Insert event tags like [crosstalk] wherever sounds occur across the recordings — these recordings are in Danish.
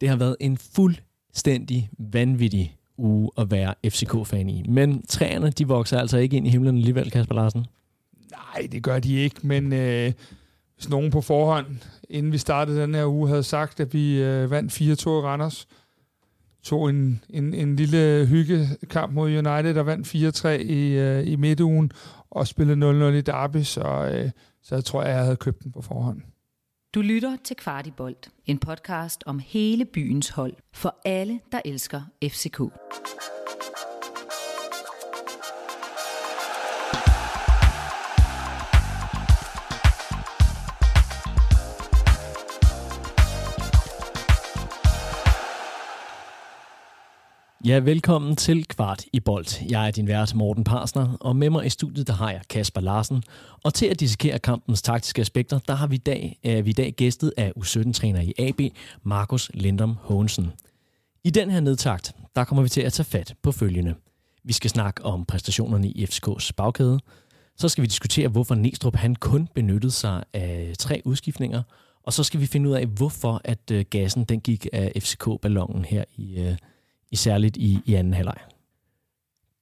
Det har været en fuldstændig vanvittig uge at være FCK-fan i. Men træerne, de vokser altså ikke ind i himlen alligevel, Kasper Larsen. Nej, det gør de ikke, men øh, hvis nogen på forhånd, inden vi startede den her uge, havde sagt, at vi øh, vandt 4-2 i Randers, tog en, en, en lille hyggekamp mod United, der vandt 4-3 i, øh, i midtugen, og spillede 0-0 i Derby, så, øh, så jeg tror, jeg havde købt den på forhånd. Du lytter til Kvartibolt, en podcast om hele byens hold, for alle, der elsker FCK. Ja, velkommen til Kvart i Bold. Jeg er din vært Morten Parsner, og med mig i studiet der har jeg Kasper Larsen. Og til at dissekere kampens taktiske aspekter, der har vi i dag, er vi i dag gæstet af U17-træner i AB, Markus Lindom Hånsen. I den her nedtakt, der kommer vi til at tage fat på følgende. Vi skal snakke om præstationerne i FCK's bagkæde. Så skal vi diskutere, hvorfor Næstrup han kun benyttede sig af tre udskiftninger. Og så skal vi finde ud af, hvorfor at øh, gassen den gik af FCK-ballonen her i, øh, i særligt i, i anden halvleg.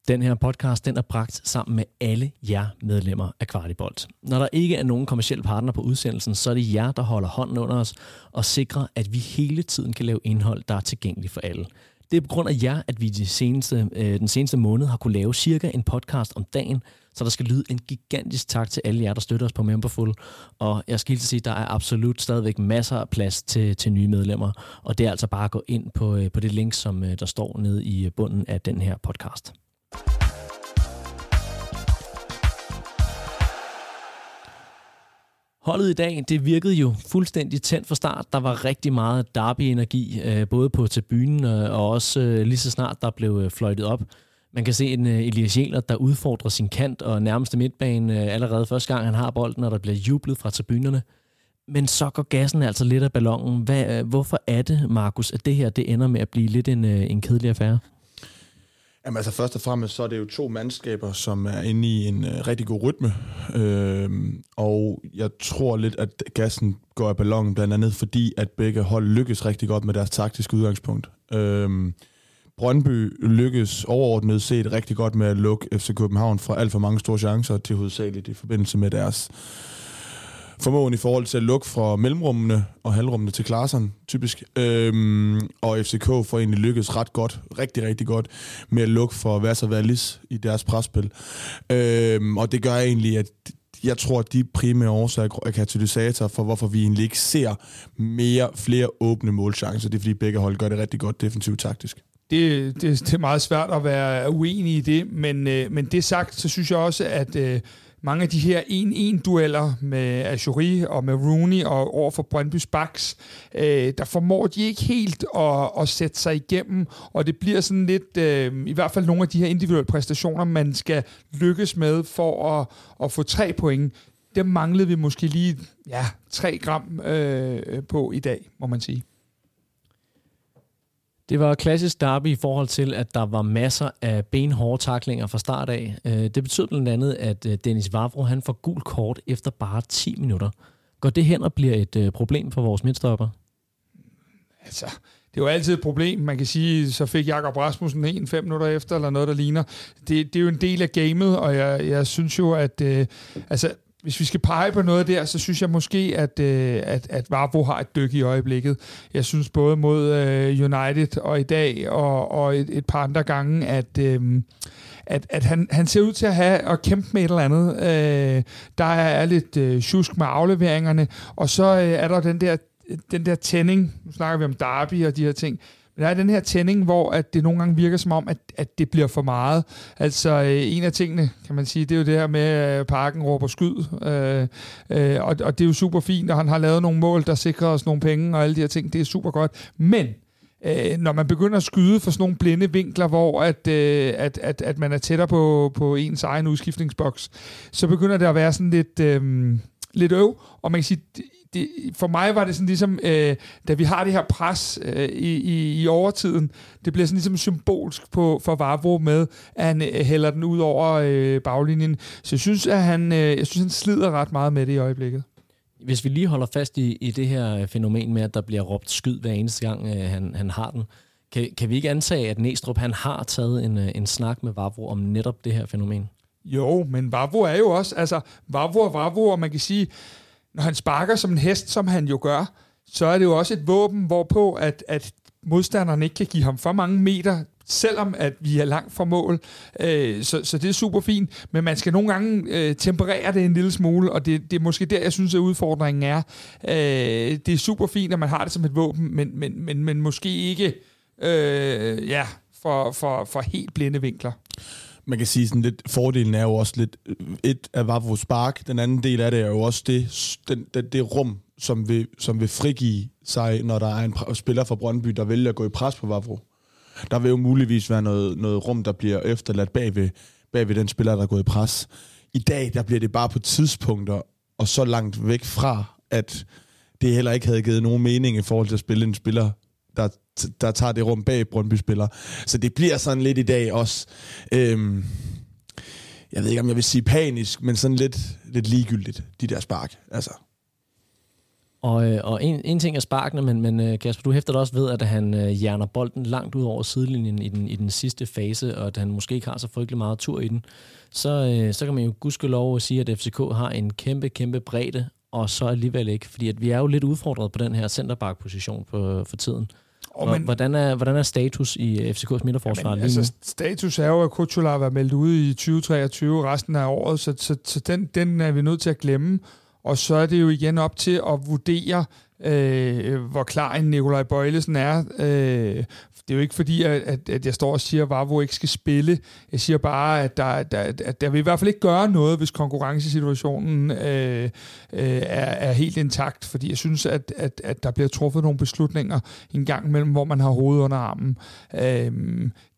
Den her podcast den er bragt sammen med alle jer medlemmer af Kvartibolt. Når der ikke er nogen kommersiel partner på udsendelsen, så er det jer, der holder hånden under os og sikrer, at vi hele tiden kan lave indhold, der er tilgængeligt for alle. Det er på grund af jer, at vi de seneste, øh, den seneste måned har kunne lave cirka en podcast om dagen, så der skal lyde en gigantisk tak til alle jer, der støtter os på Memberful. Og jeg skal lige sige, at der er absolut stadigvæk masser af plads til, til nye medlemmer. Og det er altså bare at gå ind på, øh, på det link, som øh, der står nede i bunden af den her podcast. Holdet i dag, det virkede jo fuldstændig tændt fra start. Der var rigtig meget derby-energi, øh, både på tribunen øh, og også øh, lige så snart der blev fløjtet op. Man kan se en Elias Jæler, der udfordrer sin kant og nærmeste midtbane allerede første gang, han har bolden, og der bliver jublet fra tribunerne. Men så går gassen altså lidt af ballonen. Hvad, hvorfor er det, Markus, at det her det ender med at blive lidt en, en kedelig affære? Jamen altså først og fremmest, så er det jo to mandskaber, som er inde i en øh, rigtig god rytme. øh, og jeg tror lidt, at gassen går af ballonen, blandt andet fordi, at begge hold lykkes rigtig godt med deres taktiske udgangspunkt. Øh, Brøndby lykkes overordnet set rigtig godt med at lukke FC København fra alt for mange store chancer til hovedsageligt i forbindelse med deres formåen i forhold til at lukke fra mellemrummene og halvrummene til klasserne, typisk. Øhm, og FCK får egentlig lykkes ret godt, rigtig, rigtig godt, med at lukke for Vasser Wallis i deres presspil. Øhm, og det gør egentlig, at jeg tror, at de primære årsager er katalysator for, hvorfor vi egentlig ikke ser mere, flere åbne målchancer. Det er, fordi begge hold gør det rigtig godt defensivt taktisk det, det, det er meget svært at være uenig i det, men, øh, men det sagt, så synes jeg også, at øh, mange af de her 1-1-dueller med Ajuri og med Rooney og over for Brøndby's Baks, øh, der formår de ikke helt at, at sætte sig igennem, og det bliver sådan lidt, øh, i hvert fald nogle af de her individuelle præstationer, man skal lykkes med for at, at få tre point. Der manglede vi måske lige ja, 3 gram øh, på i dag, må man sige. Det var klassisk derby i forhold til, at der var masser af benhårde taklinger fra start af. Øh, det betød blandt andet, at øh, Dennis Vavro han får gul kort efter bare 10 minutter. Går det hen og bliver et øh, problem for vores midtstopper? Altså, det er jo altid et problem. Man kan sige, så fik Jakob Rasmussen en fem minutter efter, eller noget, der ligner. Det, det er jo en del af gamet, og jeg, jeg synes jo, at øh, altså, hvis vi skal pege på noget der, så synes jeg måske, at, øh, at, at Varbo har et dyk i øjeblikket. Jeg synes både mod øh, United og i dag, og, og et, et par andre gange, at... Øh, at, at han, han ser ud til at have at kæmpe med et eller andet. Øh, der er lidt øh, tjusk med afleveringerne, og så øh, er der den der, den der tænding, nu snakker vi om Derby og de her ting, men der er den her tænding, hvor at det nogle gange virker som om, at, at det bliver for meget. Altså øh, en af tingene, kan man sige, det er jo det her med, at parken råber skyd. Øh, øh, og, og det er jo super fint, og han har lavet nogle mål, der sikrer os nogle penge og alle de her ting. Det er super godt. Men øh, når man begynder at skyde for sådan nogle blinde vinkler, hvor at, øh, at, at, at man er tættere på, på ens egen udskiftningsboks, så begynder det at være sådan lidt... Øh, lidt øv, og man kan sige, det, for mig var det sådan ligesom, øh, da vi har det her pres øh, i, i, i overtiden, det bliver sådan ligesom symbolsk på, for Vavro med, at han øh, hælder den ud over øh, baglinjen. Så jeg synes, at han, øh, jeg synes, han slider ret meget med det i øjeblikket. Hvis vi lige holder fast i, i det her fænomen med, at der bliver råbt skyd hver eneste gang, øh, han, han har den, kan, kan vi ikke antage, at Næstrup han har taget en, øh, en snak med Vavro om netop det her fænomen? Jo, men Vavro er jo også, altså Vavro og Vavro, og man kan sige, når han sparker som en hest, som han jo gør, så er det jo også et våben, hvorpå at, at modstanderen ikke kan give ham for mange meter selvom at vi er langt fra mål. Øh, så, så det er super fint, men man skal nogle gange øh, temperere det en lille smule, og det, det er måske der, jeg synes, at udfordringen er. Øh, det er super fint, at man har det som et våben, men, men, men, men måske ikke øh, ja, for, for, for helt blinde vinkler. Man kan sige sådan lidt, fordelen er jo også lidt, øh, et af Vavro Spark, den anden del af det er jo også det, den, det, det rum, som vil, som vil frigive sig, når der er en spiller fra Brøndby, der vælger at gå i pres på Vavro. Der vil jo muligvis være noget, noget rum, der bliver efterladt bagved, bagved den spiller, der er gået i pres. I dag, der bliver det bare på tidspunkter, og så langt væk fra, at det heller ikke havde givet nogen mening i forhold til at spille en spiller, der, der tager det rum bag Brøndby-spiller. Så det bliver sådan lidt i dag også... Øhm, jeg ved ikke, om jeg vil sige panisk, men sådan lidt, lidt ligegyldigt, de der spark. Altså, og, øh, og en, en ting er sparkene, men, men øh, Kasper, du hæfter også ved, at han øh, hjerner bolden langt ud over sidelinjen i den, i den sidste fase, og at han måske ikke har så frygtelig meget tur i den. Så, øh, så kan man jo gudskelov sige, at FCK har en kæmpe, kæmpe bredde, og så alligevel ikke, fordi at vi er jo lidt udfordret på den her centerback-position for, for tiden. Og men, hvordan, er, hvordan er status i FCK's midterforsvar jamen, lige nu? Altså, status er jo, at har været meldt ude i 2023 resten af året, så, så, så den, den er vi nødt til at glemme. Og så er det jo igen op til at vurdere, øh, hvor klar en Nikolaj Bøjlesen er. Øh, det er jo ikke fordi, at, at, at jeg står og siger, at Vavro ikke skal spille. Jeg siger bare, at der, der, at der vil i hvert fald ikke gøre noget, hvis konkurrencesituationen øh, øh, er, er helt intakt. Fordi jeg synes, at, at, at der bliver truffet nogle beslutninger en gang imellem, hvor man har hovedet under armen. Øh,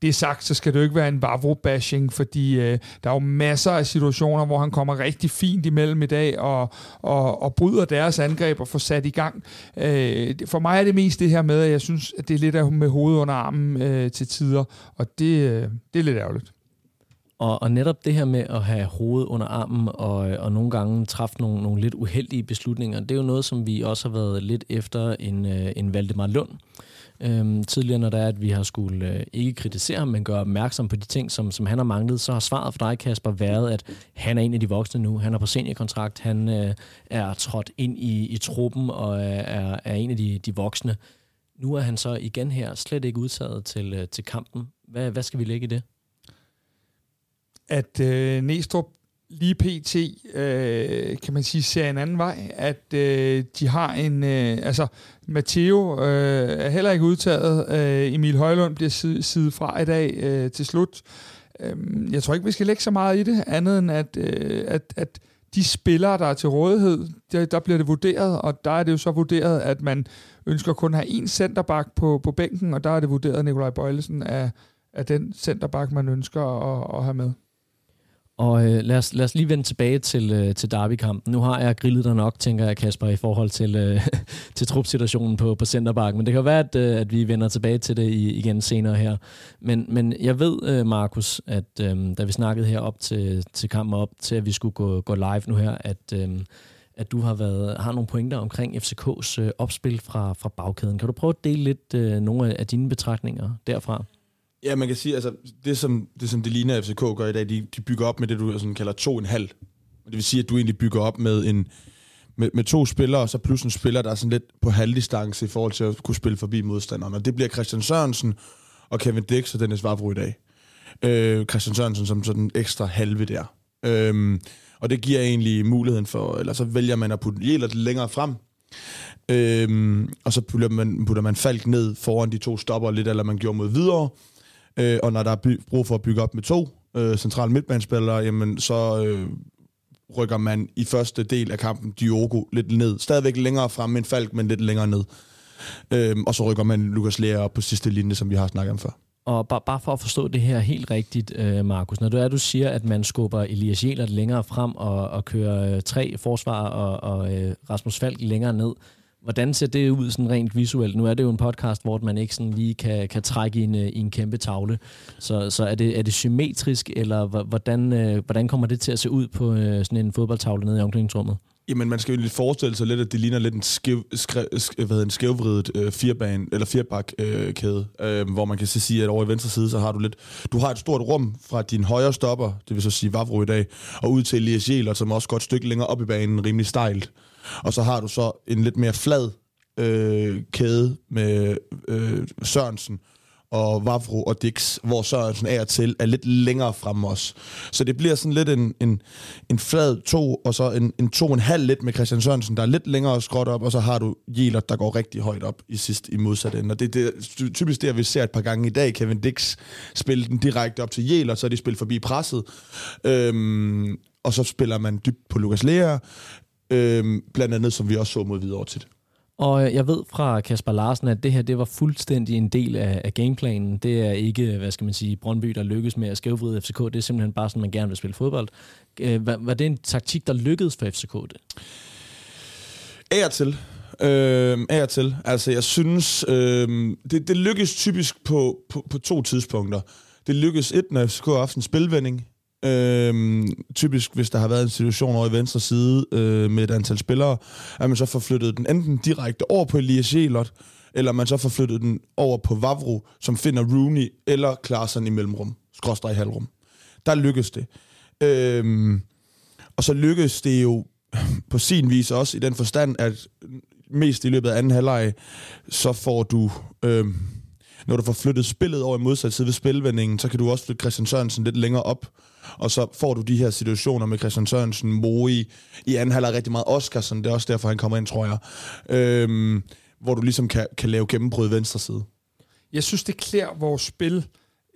det sagt, så skal det jo ikke være en Vavro-bashing, fordi øh, der er jo masser af situationer, hvor han kommer rigtig fint imellem i dag og, og, og bryder deres angreb og får sat i gang. Øh, for mig er det mest det her med, at jeg synes, at det er lidt af med hovedet under armen øh, til tider, og det, øh, det er lidt ærgerligt. Og, og netop det her med at have hovedet under armen og, og nogle gange træffe nogle, nogle lidt uheldige beslutninger, det er jo noget, som vi også har været lidt efter en, øh, en Valdemar Lund øhm, tidligere, når der er, at vi har skulle øh, ikke kritisere ham, men gøre opmærksom på de ting, som, som han har manglet, så har svaret for dig, Kasper, været, at han er en af de voksne nu. Han er på seniorkontrakt, han øh, er trådt ind i, i truppen og øh, er, er en af de, de voksne. Nu er han så igen her slet ikke udtaget til, øh, til kampen. Hvad, hvad skal vi lægge i det? At øh, Næstrup lige pt, øh, kan man sige, ser en anden vej, at øh, de har en, øh, altså Matteo øh, er heller ikke udtaget, øh, Emil Højlund bliver siddet fra i dag øh, til slut. Øh, jeg tror ikke, vi skal lægge så meget i det, andet end at, øh, at, at de spillere, der er til rådighed, der, der bliver det vurderet, og der er det jo så vurderet, at man ønsker kun at have en centerback på, på bænken, og der er det vurderet, at Nikolaj Bøjlesen er, er den centerback, man ønsker at, at have med. Og øh, lad, os, lad os lige vende tilbage til, øh, til Derby-kampen. Nu har jeg grillet dig nok, tænker jeg, Kasper, i forhold til, øh, [laughs] til trupsituationen på, på centerbakken. Men det kan være, at, øh, at vi vender tilbage til det igen senere her. Men, men jeg ved, øh, Markus, at øh, da vi snakkede her op til, til kampen op, til at vi skulle gå, gå live nu her, at, øh, at du har, været, har nogle pointer omkring FCK's øh, opspil fra, fra bagkæden. Kan du prøve at dele lidt øh, nogle af dine betragtninger derfra? Ja, man kan sige, altså det som det, som det ligner FCK gør i dag, de, de bygger op med det, du sådan kalder to og en halv. Det vil sige, at du egentlig bygger op med en med, med to spillere, og så plus en spiller, der er sådan lidt på halvdistance i forhold til at kunne spille forbi modstanderen. Og det bliver Christian Sørensen og Kevin Dix og Dennis Vavro i dag. Øh, Christian Sørensen som sådan ekstra halve der. Øh, og det giver egentlig muligheden for, eller så vælger man at putte Jelert længere frem, Øhm, og så putter man, putter man Falk ned foran de to stopper lidt, eller man gjorde mod videre. Øh, og når der er by- brug for at bygge op med to øh, centrale midtbanespillere, jamen så øh, rykker man i første del af kampen Diogo lidt ned. Stadigvæk længere frem end Falk, men lidt længere ned. Øh, og så rykker man Lukas Lea op på sidste linje, som vi har snakket om før. Og bare, bare for at forstå det her helt rigtigt, øh, Markus, når du er, du siger, at man skubber Elias Jelert længere frem og, og kører øh, tre forsvar og, og øh, Rasmus Falk længere ned, Hvordan ser det ud sådan rent visuelt? Nu er det jo en podcast, hvor man ikke sådan lige kan, kan trække i en, øh, i en kæmpe tavle. Så, så er, det, er det symmetrisk, eller hvordan, øh, hvordan kommer det til at se ud på øh, sådan en fodboldtavle nede i omklædningsrummet? Jamen, man skal jo lidt forestille sig lidt, at det ligner lidt en, skæv, skre, sk, hvad hedder, en skævvridet øh, fireban, eller firbakkæde, øh, kæde, øh, hvor man kan så sige, at over i venstre side, så har du lidt, du har et stort rum fra din højre stopper, det vil så sige Vavro i dag, og ud til Elias Jæler, som også går et stykke længere op i banen, rimelig stejlt. Og så har du så en lidt mere flad øh, kæde med øh, Sørensen, og Vavro og Dix, hvor Sørensen er til er lidt længere frem os. Så det bliver sådan lidt en, en, en flad to, og så en, en to og en halv lidt med Christian Sørensen, der er lidt længere skråt op, og så har du Jæler, der går rigtig højt op i sidst i modsat ende. Og det, det er typisk det, vi ser et par gange i dag. Kevin Dix spiller den direkte op til Jæler, så er de spillet forbi presset. Øhm, og så spiller man dybt på Lukas Lea, øhm, blandt andet, som vi også så mod videre til. Og jeg ved fra Kasper Larsen, at det her det var fuldstændig en del af, af gameplanen. Det er ikke, hvad skal man sige, Brøndby, der lykkes med at skævvride FCK. Det er simpelthen bare sådan, man gerne vil spille fodbold. Øh, var, var det en taktik, der lykkedes for FCK? Det? Af til. Øh, af til. Altså, jeg synes, øh, det, det lykkes typisk på, på, på to tidspunkter. Det lykkes et, når FCK har haft en spilvending. Øhm, typisk, hvis der har været en situation over i venstre side øh, med et antal spillere, at man så får flyttet den enten direkte over på Elias Jelot, eller man så får flyttet den over på Vavro, som finder Rooney eller Klaassen i mellemrum, skråstrej i halvrum. Der lykkes det. Øhm, og så lykkes det jo [laughs] på sin vis også i den forstand, at mest i løbet af anden halvleg, så får du... Øhm, når du får flyttet spillet over i modsat side ved spilvendingen, så kan du også flytte Christian Sørensen lidt længere op, og så får du de her situationer med Christian Sørensen, Moe, i anden halvleg rigtig meget Oscarsen, det er også derfor, han kommer ind, tror jeg, øhm, hvor du ligesom kan, kan lave gennembrud venstre side. Jeg synes, det klæder vores spil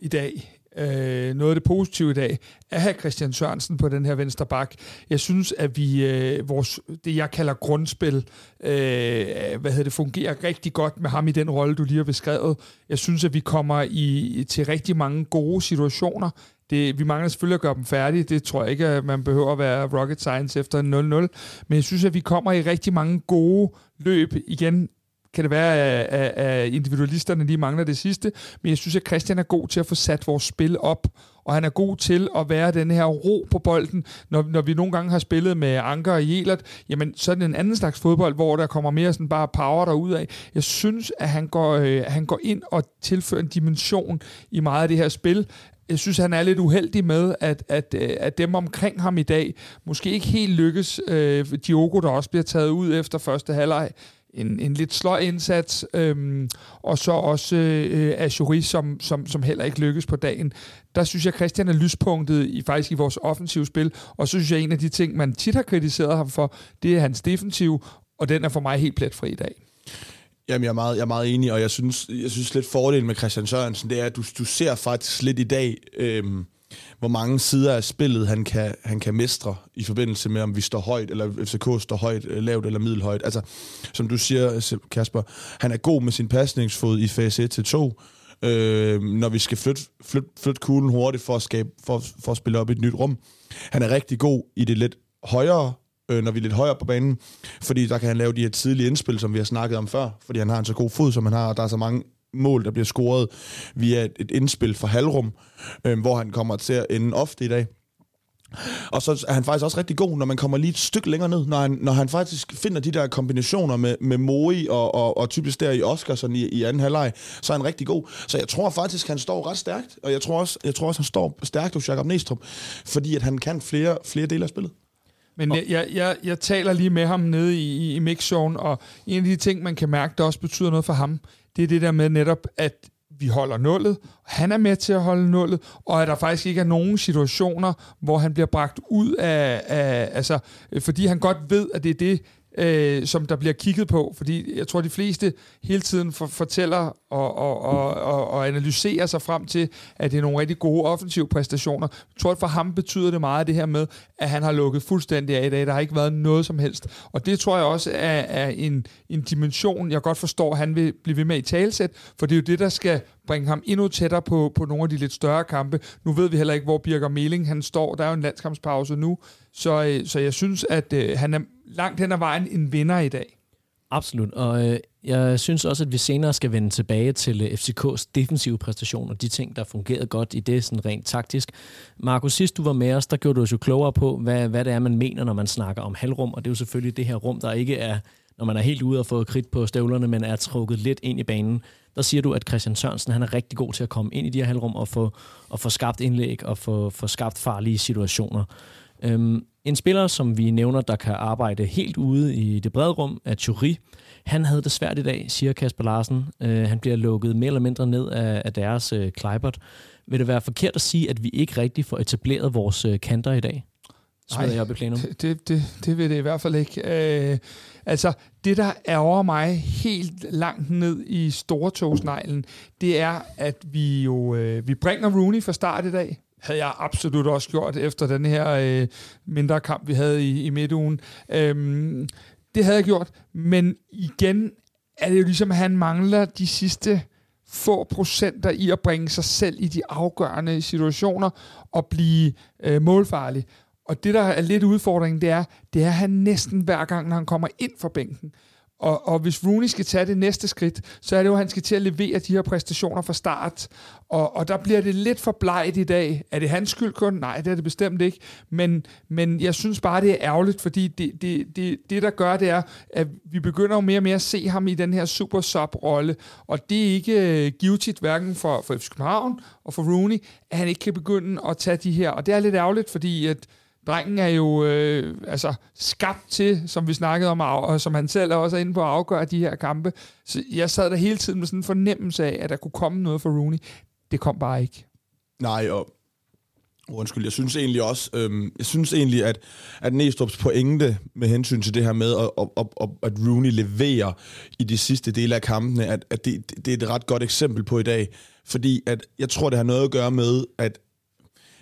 i dag, øh, noget af det positive i dag, at have Christian Sørensen på den her venstre bak. Jeg synes, at vi, øh, vores, det jeg kalder grundspil, øh, hvad hedder det, fungerer rigtig godt med ham i den rolle, du lige har beskrevet. Jeg synes, at vi kommer i, til rigtig mange gode situationer. Det, vi mangler selvfølgelig at gøre dem færdige. Det tror jeg ikke, at man behøver at være rocket science efter 0-0. Men jeg synes, at vi kommer i rigtig mange gode løb igen kan det være, at, at individualisterne lige mangler det sidste, men jeg synes, at Christian er god til at få sat vores spil op, og han er god til at være den her ro på bolden. Når, når vi nogle gange har spillet med Anker og Jelert, jamen så er det en anden slags fodbold, hvor der kommer mere sådan bare power derud af. Jeg synes, at han går, øh, han går ind og tilfører en dimension i meget af det her spil, jeg synes, han er lidt uheldig med, at, at, øh, at dem omkring ham i dag måske ikke helt lykkes. Øh, Diogo, der også bliver taget ud efter første halvleg, en, en lidt sløj indsats, øhm, og så også øh, Ashuri, som, som, som heller ikke lykkes på dagen. Der synes jeg, Christian er lyspunktet i, faktisk i vores offensive spil, og så synes jeg, en af de ting, man tit har kritiseret ham for, det er hans defensiv, og den er for mig helt pletfri i dag. Jamen, jeg er meget, jeg er meget enig, og jeg synes, jeg synes lidt fordelen med Christian Sørensen, det er, at du, du ser faktisk lidt i dag, øhm, hvor mange sider af spillet han kan, han kan mestre i forbindelse med, om vi står højt, eller FCK står højt, øh, lavt eller middelhøjt. Altså, som du siger, Kasper, han er god med sin pasningsfod i fase 1 til 2, øh, når vi skal flytte, flytte, flytte kuglen hurtigt for at, skabe, for, for at spille op i et nyt rum. Han er rigtig god i det lidt højere øh, når vi er lidt højere på banen, fordi der kan han lave de her tidlige indspil, som vi har snakket om før, fordi han har en så god fod, som han har, og der er så mange mål, der bliver scoret via et, et indspil fra Halrum, øh, hvor han kommer til at ende ofte i dag. Og så er han faktisk også rigtig god, når man kommer lige et stykke længere ned, når han, når han faktisk finder de der kombinationer med, med Moi og, og, og typisk der i Oscarsson i, i anden halvleg, så er han rigtig god. Så jeg tror faktisk, han står ret stærkt, og jeg tror også, jeg tror også han står stærkt hos Jakob Næstrup, fordi at han kan flere, flere dele af spillet. Men jeg, jeg, jeg, jeg taler lige med ham nede i, i mixzone, og en af de ting, man kan mærke, der også betyder noget for ham, det er det der med netop, at vi holder nullet, han er med til at holde nullet, og at der faktisk ikke er nogen situationer, hvor han bliver bragt ud af, af altså, fordi han godt ved, at det er det, øh, som der bliver kigget på, fordi jeg tror, de fleste hele tiden for, fortæller og, og, og, og, og analyserer sig frem til, at det er nogle rigtig gode offensive præstationer. Jeg tror, at for ham betyder det meget det her med, at han har lukket fuldstændig af i dag. Der har ikke været noget som helst. Og det tror jeg også er, er en, en dimension, jeg godt forstår, at han vil blive ved med i talsæt, for det er jo det, der skal bringe ham endnu tættere på, på nogle af de lidt større kampe. Nu ved vi heller ikke, hvor Birger Meling han står. Der er jo en landskampspause nu, så, øh, så jeg synes, at øh, han er langt hen ad vejen en vinder i dag. Absolut, og øh, jeg synes også, at vi senere skal vende tilbage til øh, FCK's defensive præstationer, de ting, der fungerede godt i det sådan rent taktisk. Markus, sidst du var med os, der gjorde du os jo klogere på, hvad, hvad det er, man mener, når man snakker om halvrum, og det er jo selvfølgelig det her rum, der ikke er, når man er helt ude og få kridt på støvlerne, men er trukket lidt ind i banen. Der siger du, at Christian Sørensen han er rigtig god til at komme ind i de her halvrum og få, og få skabt indlæg og få, få skabt farlige situationer. Øhm, en spiller, som vi nævner, der kan arbejde helt ude i det brede rum, er Thury. Han havde det svært i dag, siger Kasper Larsen. Øh, han bliver lukket mere eller mindre ned af, af deres øh, Kleibert. Vil det være forkert at sige, at vi ikke rigtig får etableret vores øh, kanter i dag? Smider jeg op i plenum. Det, det, det vil det i hvert fald ikke. Øh, altså, det der er over mig helt langt ned i stortogsneglen, det er, at vi jo øh, vi bringer Rooney fra start i dag havde jeg absolut også gjort efter den her øh, mindre kamp, vi havde i, i midtugen. Øhm, det havde jeg gjort, men igen er det jo ligesom, at han mangler de sidste få procenter i at bringe sig selv i de afgørende situationer og blive øh, målfarlig. Og det, der er lidt udfordringen, det er, det er, at han næsten hver gang, når han kommer ind for bænken, og, og hvis Rooney skal tage det næste skridt, så er det jo, at han skal til at levere de her præstationer fra start. Og, og der bliver det lidt for blegt i dag. Er det hans skyld kun? Nej, det er det bestemt ikke. Men, men jeg synes bare, det er ærgerligt, fordi det, det, det, det, der gør, det er, at vi begynder jo mere og mere at se ham i den her super sub-rolle. Og det er ikke øh, givetigt, hverken for, for FC København og for Rooney, at han ikke kan begynde at tage de her. Og det er lidt ærgerligt, fordi at Drengen er jo øh, altså skabt til, som vi snakkede om, og som han selv også er inde på at afgøre de her kampe. Så jeg sad der hele tiden med sådan en fornemmelse af, at der kunne komme noget for Rooney. Det kom bare ikke. Nej, og Undskyld, jeg synes egentlig også, øhm, jeg synes egentlig, at, at Næstrup's pointe med hensyn til det her med, at, at, at, at Rooney leverer i de sidste dele af kampene, at, at det, det er et ret godt eksempel på i dag. Fordi at jeg tror, det har noget at gøre med, at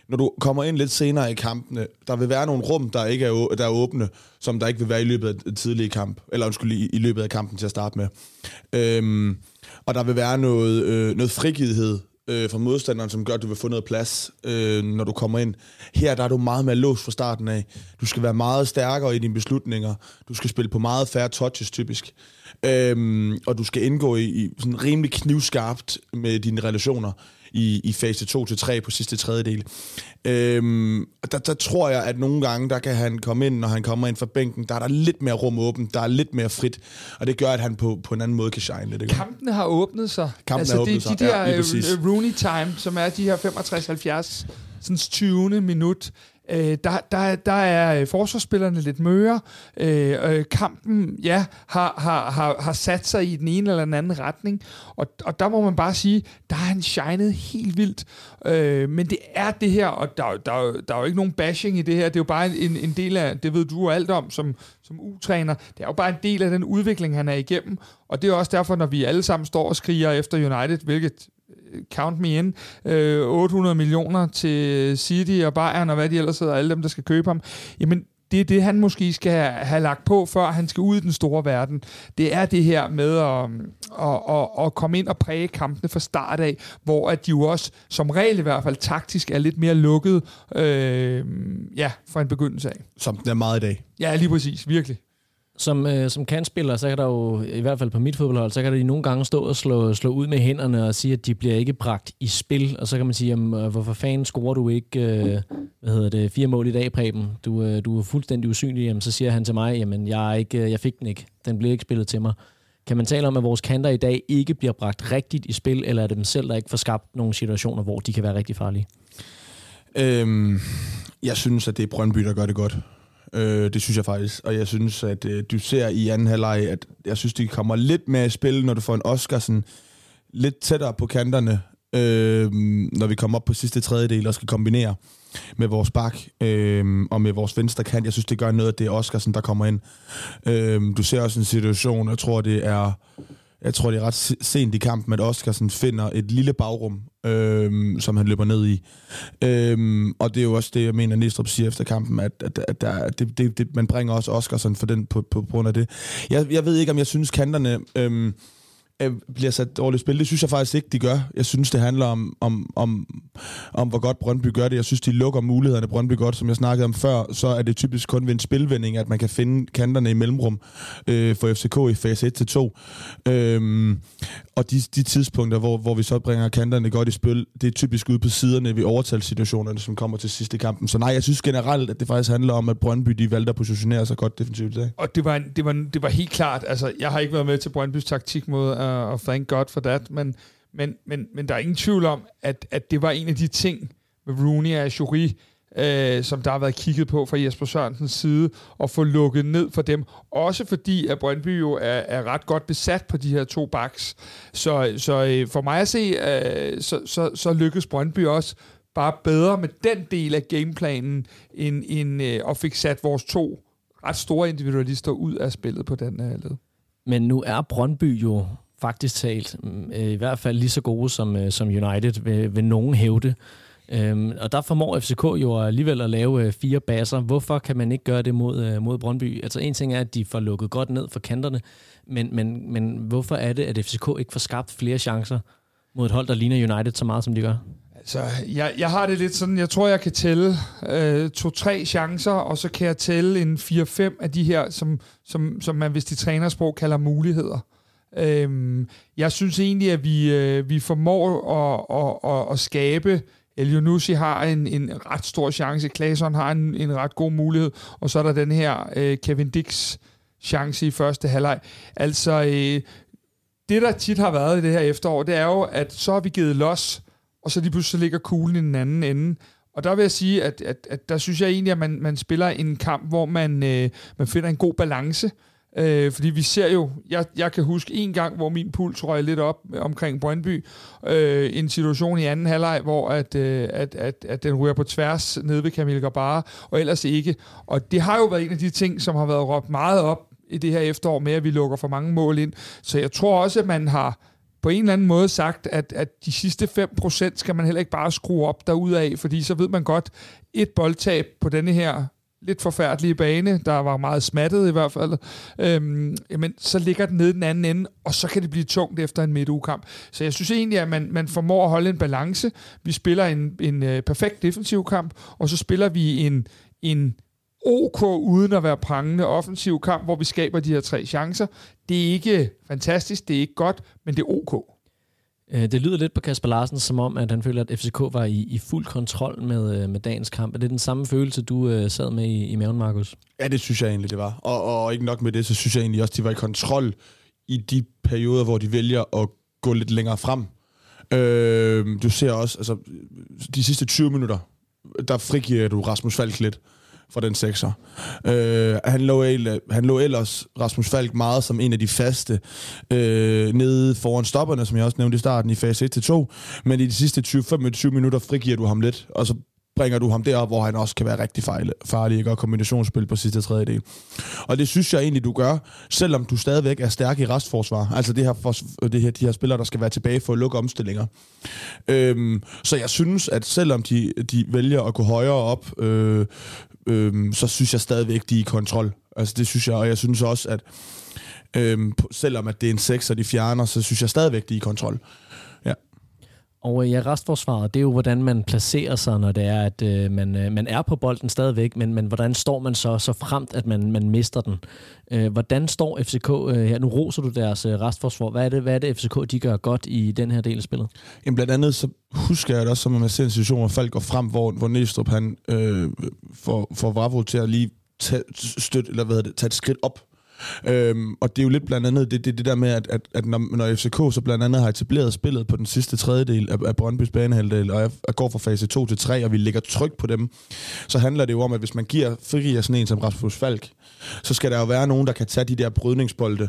når du kommer ind lidt senere i kampene, der vil være nogle rum, der ikke er, der er åbne, som der ikke vil være i løbet af tidlige kamp, eller undskyld, i, i løbet af kampen til at starte med. Øhm, og der vil være noget, øh, noget frigivethed øh, fra modstanderen, som gør, at du vil få noget plads, øh, når du kommer ind. Her der er du meget mere låst fra starten af. Du skal være meget stærkere i dine beslutninger. Du skal spille på meget færre touches, typisk. Øhm, og du skal indgå i, i sådan rimelig knivskarpt med dine relationer i, i fase 2 til 3 på sidste tredjedel. Øhm, der, der tror jeg, at nogle gange, der kan han komme ind, når han kommer ind fra bænken, der er der lidt mere rum åbent, der er lidt mere frit, og det gør, at han på, på en anden måde kan shine lidt. Kampene har åbnet sig. Kampen altså, har åbnet de, de der ja, uh, Rooney time, som er de her 65-70 sådan 20. minut, Øh, der, der, der er øh, forsvarsspillerne lidt møre. Øh, øh, kampen ja, har, har, har, har sat sig i den ene eller den anden retning. Og, og der må man bare sige, der er han shined helt vildt. Øh, men det er det her, og der, der, der er jo ikke nogen bashing i det her. Det er jo bare en, en del af, det ved du alt om som, som U-træner. Det er jo bare en del af den udvikling, han er igennem. Og det er også derfor, når vi alle sammen står og skriger efter United, hvilket count me in, øh, 800 millioner til City og Bayern og hvad de ellers hedder, alle dem, der skal købe ham, jamen det er det, han måske skal have, lagt på, før han skal ud i den store verden. Det er det her med at, at, at, at komme ind og præge kampene fra start af, hvor at de jo også, som regel i hvert fald taktisk, er lidt mere lukket øh, ja, fra en begyndelse af. Som den er meget i dag. Ja, lige præcis. Virkelig som, øh, som kantspiller, så kan der jo, i hvert fald på mit fodboldhold, så kan der nogle gange stå og slå, slå ud med hænderne og sige, at de bliver ikke bragt i spil. Og så kan man sige, jamen, øh, hvorfor fanden scorer du ikke øh, hvad hedder det, fire mål i dag, Preben? Du, øh, du er fuldstændig usynlig. Jamen, så siger han til mig, jamen jeg, er ikke, øh, jeg fik den ikke. Den blev ikke spillet til mig. Kan man tale om, at vores kanter i dag ikke bliver bragt rigtigt i spil, eller er det dem selv, der ikke får skabt nogle situationer, hvor de kan være rigtig farlige? Øhm, jeg synes, at det er Brøndby, der gør det godt. Øh, det synes jeg faktisk. Og jeg synes, at øh, du ser i anden halvleg, at jeg synes, de kommer lidt mere i spil, når du får en Oscar sådan, lidt tættere på kanterne, øh, når vi kommer op på sidste tredjedel og skal kombinere med vores bak øh, og med vores venstre kant. Jeg synes, det gør noget, at det er Oscarsen, der kommer ind. Øh, du ser også en situation, jeg tror, det er jeg tror, det er ret sent i kampen, at Oscarsen finder et lille bagrum, øhm, som han løber ned i. Øhm, og det er jo også det, jeg mener, Næstrup siger efter kampen, at, at, at der, det, det, det, man bringer også Oscarsen for den, på, på, på grund af det. Jeg, jeg ved ikke, om jeg synes, kanterne øhm, Øh, bliver sat dårligt spil. Det synes jeg faktisk ikke, de gør. Jeg synes, det handler om, om, om om hvor godt Brøndby gør det. Jeg synes, de lukker mulighederne Brøndby godt. Som jeg snakkede om før, så er det typisk kun ved en spilvending, at man kan finde kanterne i mellemrum øh, for FCK i fase 1-2. Øhm, og de, de tidspunkter, hvor, hvor vi så bringer kanterne godt i spil, det er typisk ude på siderne ved overtalssituationerne, som kommer til sidste kampen. Så nej, jeg synes generelt, at det faktisk handler om, at Brøndby de valgte at positionere sig godt defensivt i dag. Og det var, en, det, var, det var helt klart, altså jeg har ikke været med til Brøndbys taktik mod, øh, uh, og thank God for that, men, men, men, men der er ingen tvivl om, at, at det var en af de ting med Rooney og Jury, øh, som der har været kigget på fra Jesper Sørensens side, og få lukket ned for dem. Også fordi, at Brøndby jo er, er ret godt besat på de her to backs. Så, så øh, for mig at se, øh, så, så, så lykkedes Brøndby også bare bedre med den del af gameplanen, end, end, øh, og fik sat vores to ret store individualister ud af spillet på den her led. Men nu er Brøndby jo faktisk talt, mm, øh, i hvert fald lige så gode som, øh, som United, vil, vil nogen hævde. Øhm, og der formår FCK jo alligevel at lave øh, fire baser. Hvorfor kan man ikke gøre det mod, øh, mod Brøndby? Altså en ting er, at de får lukket godt ned for kanterne, men, men, men hvorfor er det, at FCK ikke får skabt flere chancer mod et hold, der ligner United så meget, som de gør? Altså, jeg, jeg har det lidt sådan, jeg tror, jeg kan tælle øh, to-tre chancer, og så kan jeg tælle en 4-5 af de her, som, som, som man, hvis de trænersprog, kalder muligheder. Øhm, jeg synes egentlig, at vi, øh, vi formår at, at, at, at skabe Elionussi har en, en ret stor chance, Claesson har en, en ret god mulighed, og så er der den her øh, Kevin Dix chance i første halvleg. Altså, øh, det der tit har været i det her efterår, det er jo, at så har vi givet los, og så lige pludselig ligger kuglen i den anden ende. Og der vil jeg sige, at, at, at der synes jeg egentlig, at man, man spiller en kamp, hvor man, øh, man finder en god balance. Øh, Øh, fordi vi ser jo, jeg, jeg kan huske en gang, hvor min puls røg lidt op omkring Brøndby. Øh, en situation i anden halvleg, hvor at, øh, at, at, at den ryger på tværs nede ved Camille Gabara, og ellers ikke. Og det har jo været en af de ting, som har været råbt meget op i det her efterår med, at vi lukker for mange mål ind. Så jeg tror også, at man har på en eller anden måde sagt, at, at de sidste 5% skal man heller ikke bare skrue op derudaf, fordi så ved man godt, et boldtab på denne her lidt forfærdelige bane, der var meget smattet i hvert fald, øhm, jamen, så ligger den nede den anden ende, og så kan det blive tungt efter en midtugekamp. Så jeg synes egentlig, at man, man formår at holde en balance. Vi spiller en, en øh, perfekt defensiv kamp, og så spiller vi en, en OK uden at være prangende offensiv kamp, hvor vi skaber de her tre chancer. Det er ikke fantastisk, det er ikke godt, men det er OK. Øh, det lyder lidt på Kasper Larsen, som om, at han føler, at FCK var i, i fuld kontrol med, øh, med dagens kamp. Er det den samme følelse, du uh, sad med i, i maven, Markus? Ja, det synes jeg egentlig, det var. Og, og ikke nok med det, så synes jeg egentlig også, de var i kontrol i de perioder, hvor de vælger at gå lidt længere frem. Øh, du ser også, altså, de sidste 20 minutter, der frigiver du Rasmus Falk lidt for den sekser. Øh, han, lå, han lå ellers Rasmus Falk meget som en af de faste øh, nede foran stopperne, som jeg også nævnte i starten i fase 1-2, men i de sidste 20-25 minutter frigiver du ham lidt, og så bringer du ham derop, hvor han også kan være rigtig farlig, farlig ikke? og kombinationsspil på sidste tredjedel. Og det synes jeg egentlig, du gør, selvom du stadigvæk er stærk i restforsvar. Altså det her, for, det her, de her spillere, der skal være tilbage for at lukke omstillinger. Øhm, så jeg synes, at selvom de, de vælger at gå højere op, øh, øh, så synes jeg stadigvæk, de er i kontrol. Altså det synes jeg, og jeg synes også, at øh, selvom at det er en 6, og de fjerner, så synes jeg stadigvæk, de er i kontrol. Og øh, ja, restforsvaret, det er jo, hvordan man placerer sig, når det er, at øh, man, øh, man er på bolden stadigvæk, men, men hvordan står man så, så fremt, at man, man mister den? Øh, hvordan står FCK øh, her? Nu roser du deres øh, restforsvar. Hvad er, det, hvad er det, FCK de gør godt i den her del af spillet? Jamen blandt andet, så husker jeg det også, som man ser en situation, hvor Falk går frem, hvor, hvor Næstrup han øh, får, får Vavro til at lige tage, støt, eller hvad det, tage et skridt op Øhm, og det er jo lidt blandt andet det, det, det der med, at, at, at når, når FCK så blandt andet har etableret spillet på den sidste tredjedel af, af Brøndby's banehalvdel, og jeg, jeg går fra fase 2 til 3, og vi lægger tryk på dem, så handler det jo om, at hvis man giver, frigiver sådan en som Rasmus Falk, så skal der jo være nogen, der kan tage de der brydningsbolde,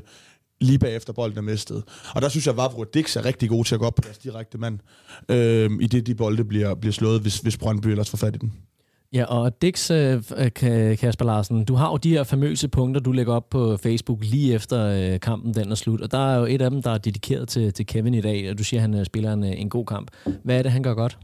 lige bagefter bolden er mistet. Og der synes jeg, at Vavro Dix er rigtig god til at gå op på deres direkte mand, øh, i det de bolde bliver, bliver slået, hvis, hvis Brøndby ellers får fat i den. Ja, og Dix, øh, øh Kasper Larsen, du har jo de her famøse punkter, du lægger op på Facebook lige efter øh, kampen den er slut, og der er jo et af dem, der er dedikeret til, til Kevin i dag, og du siger, at han øh, spiller en, øh, en god kamp. Hvad er det, han gør godt?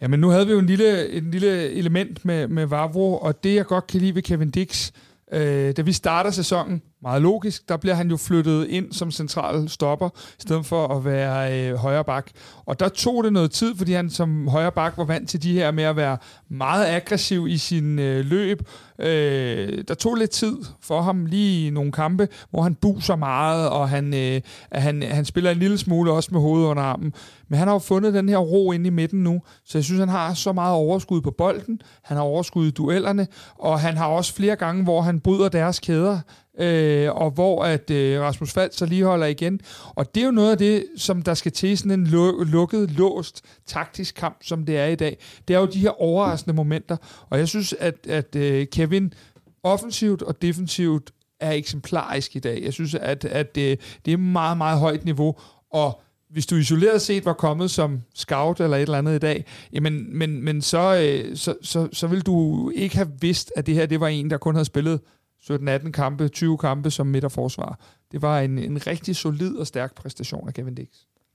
Jamen, nu havde vi jo en lille, en lille element med, med Vavro, og det, jeg godt kan lide ved Kevin Dix, øh, da vi starter sæsonen, meget logisk. Der bliver han jo flyttet ind som central stopper, i stedet for at være øh, højre bak. Og der tog det noget tid, fordi han som højre bak var vant til de her med at være meget aggressiv i sin øh, løb. Øh, der tog lidt tid for ham lige i nogle kampe, hvor han buser meget, og han, øh, han, han spiller en lille smule også med hovedet under armen. Men han har jo fundet den her ro inde i midten nu, så jeg synes, han har så meget overskud på bolden, han har overskud i duellerne, og han har også flere gange, hvor han bryder deres kæder øh, og hvor at øh, Rasmus Fald så lige holder igen. Og det er jo noget af det, som der skal til sådan en lu- lukket, låst taktisk kamp, som det er i dag. Det er jo de her overraskende momenter, og jeg synes, at, at øh, Kevin offensivt og defensivt er eksemplarisk i dag. Jeg synes, at, at det, det er meget, meget højt niveau, og hvis du isoleret set var kommet som scout eller et eller andet i dag, jamen, men, men så, øh, så, så, så vil du ikke have vidst, at det her det var en, der kun havde spillet 17-18 kampe, 20 kampe som midterforsvar. Det var en, en rigtig solid og stærk præstation af Kevin Dix.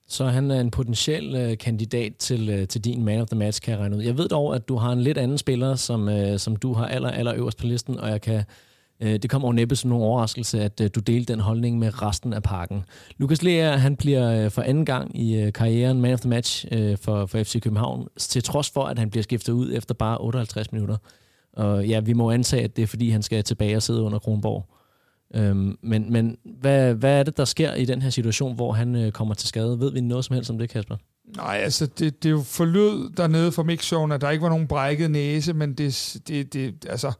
Så han er en potentiel øh, kandidat til, øh, til din man of the match, kan jeg regne ud. Jeg ved dog, at du har en lidt anden spiller, som, øh, som du har aller, aller øverst på listen, og jeg kan, øh, det kommer over næppe som nogen overraskelse, at øh, du delte den holdning med resten af parken. Lukas Lea, han bliver øh, for anden gang i øh, karrieren man of the match øh, for, for FC København, til trods for, at han bliver skiftet ud efter bare 58 minutter. Og ja, vi må antage, at det er, fordi han skal tilbage og sidde under Kronborg. Øhm, men men hvad, hvad er det, der sker i den her situation, hvor han øh, kommer til skade? Ved vi noget som helst om det, Kasper? Nej, altså det, det er jo forlød dernede fra mixzone, at der ikke var nogen brækket næse, men det, det, det, altså,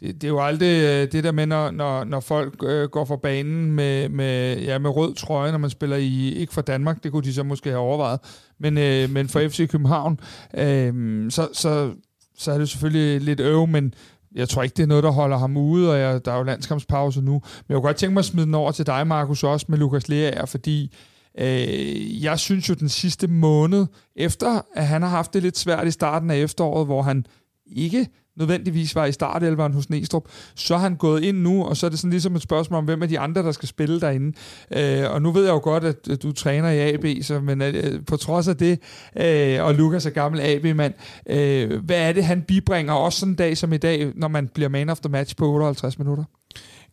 det, det er jo aldrig øh, det der med, når, når, når folk øh, går for banen med, med, ja, med rød trøje, når man spiller i, ikke for Danmark, det kunne de så måske have overvejet, men, øh, men for FC København, øh, så, så, så er det selvfølgelig lidt øv, men jeg tror ikke, det er noget, der holder ham ude, og jeg, der er jo landskampspause nu. Men jeg kunne godt tænke mig at smide den over til dig, Markus, også med Lukas Lea, fordi øh, jeg synes jo, den sidste måned, efter at han har haft det lidt svært i starten af efteråret, hvor han ikke nødvendigvis var i startelveren hos Næstrup, så er han gået ind nu, og så er det sådan ligesom et spørgsmål om, hvem er de andre, der skal spille derinde. Øh, og nu ved jeg jo godt, at du træner i AB, så, men øh, på trods af det, øh, og Lukas er gammel AB-mand, øh, hvad er det, han bibringer også sådan en dag som i dag, når man bliver man of the match på 58 minutter?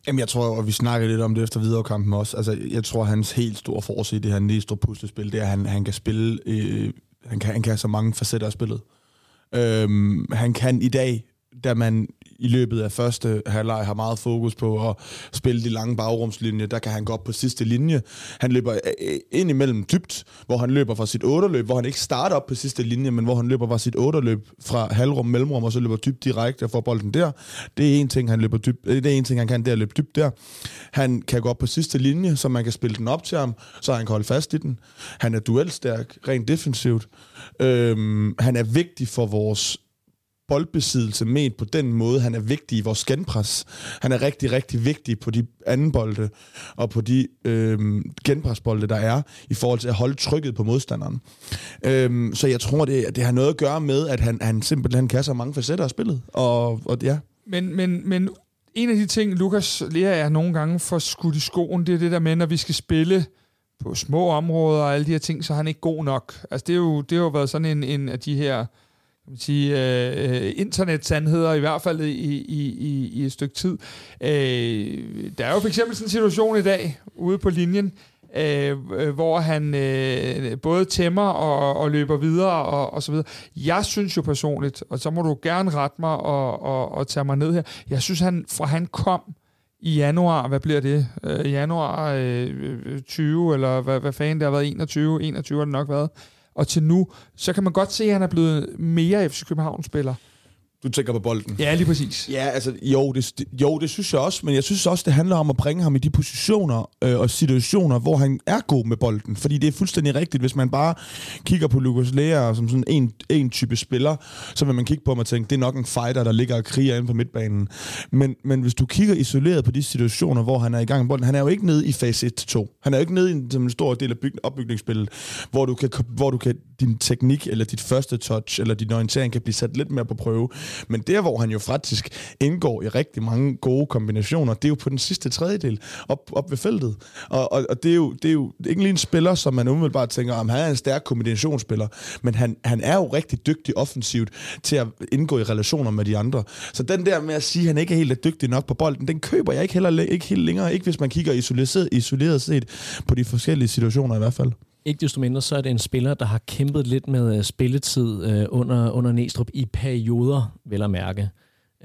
Jamen, jeg tror, og vi snakkede lidt om det efter viderekampen også, altså, jeg tror, hans helt store force i det her Næstrup puslespil, det er, at han, han kan spille, øh, han, kan, han kan have så mange facetter af spillet. Øhm, han kan i dag da man i løbet af første halvleg har meget fokus på at spille de lange bagrumslinjer. Der kan han gå op på sidste linje. Han løber øh, øh, ind imellem dybt, hvor han løber fra sit otterløb, hvor han ikke starter op på sidste linje, men hvor han løber fra sit otterløb fra halvrum, mellemrum, og så løber dybt direkte og får bolden der. Det er en ting, han løber dybt. Øh, det er en ting, han kan der løbe dybt der. Han kan gå op på sidste linje, så man kan spille den op til ham, så han kan holde fast i den. Han er duelstærk, rent defensivt. Øhm, han er vigtig for vores boldbesiddelse med på den måde. Han er vigtig i vores genpres. Han er rigtig, rigtig vigtig på de anden bolde og på de øh, genpresbolde, der er, i forhold til at holde trykket på modstanderen. Øh, så jeg tror, det, det har noget at gøre med, at han, han simpelthen kan så mange facetter af spillet. Og, og ja. Men, men, men en af de ting, Lukas lærer er nogle gange for skudt i skoen, det er det der med, når vi skal spille på små områder og alle de her ting, så er han ikke god nok. Altså det, er jo, det har jo været sådan en, en af de her kan man sige, øh, internetsandheder, i hvert fald i, i, i, i et stykke tid. Øh, der er jo for eksempel sådan en situation i dag, ude på linjen, øh, øh, hvor han øh, både tæmmer og, og løber videre og, og så videre. Jeg synes jo personligt, og så må du gerne rette mig og, og, og tage mig ned her, jeg synes, han fra han kom i januar, hvad bliver det? Øh, januar øh, øh 20, eller hvad, hvad fanden, det har været 21, 21 har det nok været og til nu, så kan man godt se, at han er blevet mere FC København-spiller. Du tænker på bolden. Ja, lige præcis. Ja, altså, jo det, jo, det synes jeg også, men jeg synes også, det handler om at bringe ham i de positioner øh, og situationer, hvor han er god med bolden. Fordi det er fuldstændig rigtigt, hvis man bare kigger på Lukas Lea som sådan en, en type spiller, så vil man kigge på ham og tænke, det er nok en fighter, der ligger og kriger inde på midtbanen. Men, men hvis du kigger isoleret på de situationer, hvor han er i gang med bolden, han er jo ikke nede i fase 1-2. Han er jo ikke nede i en, som en stor del af byg, opbygningsspillet, hvor du kan, hvor du kan din teknik, eller dit første touch, eller din orientering kan blive sat lidt mere på prøve. Men der, hvor han jo faktisk indgår i rigtig mange gode kombinationer, det er jo på den sidste tredjedel, op, op ved feltet. Og, og, og det, er jo, det er jo ikke lige en spiller, som man umiddelbart tænker, om han er en stærk kombinationsspiller, men han, han er jo rigtig dygtig offensivt til at indgå i relationer med de andre. Så den der med at sige, at han ikke er helt dygtig nok på bolden, den køber jeg ikke, heller, ikke helt længere, ikke hvis man kigger isoleret, isoleret set på de forskellige situationer i hvert fald. Ikke desto mindre, så er det en spiller, der har kæmpet lidt med øh, spilletid øh, under, under Næstrup i perioder, vel at mærke.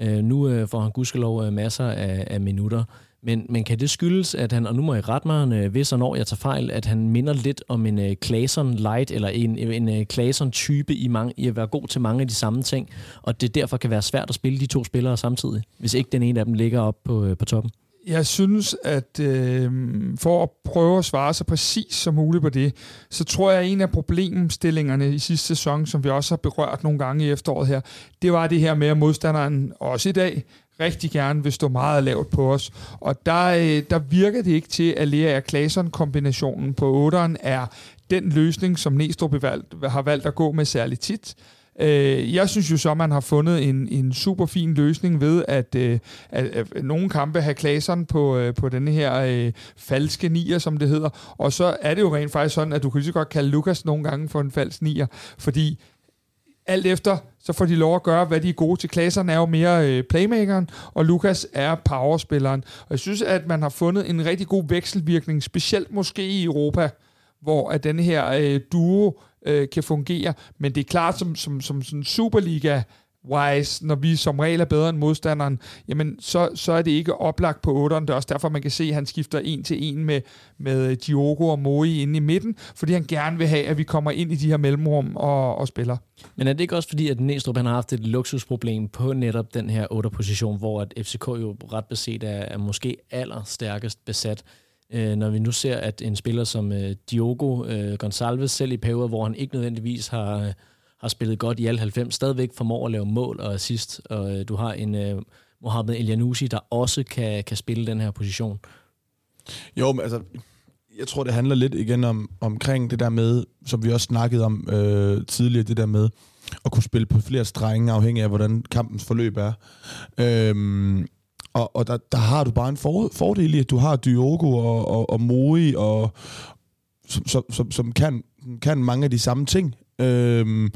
Øh, nu øh, får han gudskelov øh, masser af, af minutter. Men, men kan det skyldes, at han, og nu må jeg rette mig, øh, hvis og når jeg tager fejl, at han minder lidt om en uh, Claesson light, eller en, en øh, uh, Claesson-type i, mange, i at være god til mange af de samme ting, og det derfor kan være svært at spille de to spillere samtidig, hvis ikke den ene af dem ligger op på, uh, på toppen? Jeg synes, at øh, for at prøve at svare så præcis som muligt på det, så tror jeg, at en af problemstillingerne i sidste sæson, som vi også har berørt nogle gange i efteråret her, det var det her med, at modstanderen også i dag rigtig gerne vil stå meget lavt på os. Og der, øh, der virker det ikke til, at Lea Claesson-kombinationen på 8'eren er den løsning, som Næstrup har valgt at gå med særligt tit. Øh, jeg synes jo så, at man har fundet en, en super fin løsning ved, at, øh, at, at nogle kampe har Klaseren på, øh, på denne her øh, falske nier, som det hedder. Og så er det jo rent faktisk sådan, at du kan lige så godt kalde Lukas nogle gange for en falsk nier, fordi alt efter, så får de lov at gøre, hvad de er gode til. Klaseren er jo mere øh, playmakeren, og Lukas er powerspilleren. Og jeg synes, at man har fundet en rigtig god vekselvirkning, specielt måske i Europa, hvor at den her øh, duo øh, kan fungere. Men det er klart, som, som, som sådan Superliga wise, når vi som regel er bedre end modstanderen, jamen så, så er det ikke oplagt på 8'eren. Det er også derfor, man kan se, at han skifter en til en med, med Diogo og Moi inde i midten, fordi han gerne vil have, at vi kommer ind i de her mellemrum og, og spiller. Men er det ikke også fordi, at Næstrup han har haft et luksusproblem på netop den her 8'er-position, hvor at FCK jo ret beset er, er måske allerstærkest besat? Øh, når vi nu ser, at en spiller som øh, Diogo øh, Gonçalves, selv i perioder, hvor han ikke nødvendigvis har, øh, har spillet godt i alle 90, stadigvæk formår at lave mål og assist, og øh, du har en øh, Mohamed Elianousi, der også kan, kan spille den her position. Jo, men altså, jeg tror, det handler lidt igen om omkring det der med, som vi også snakkede om øh, tidligere, det der med at kunne spille på flere strenge, afhængig af, hvordan kampens forløb er. Øhm, og, og der, der har du bare en for, fordel i, at du har Diogo og, og, og Moi, og, som, som, som kan, kan mange af de samme ting. Øhm,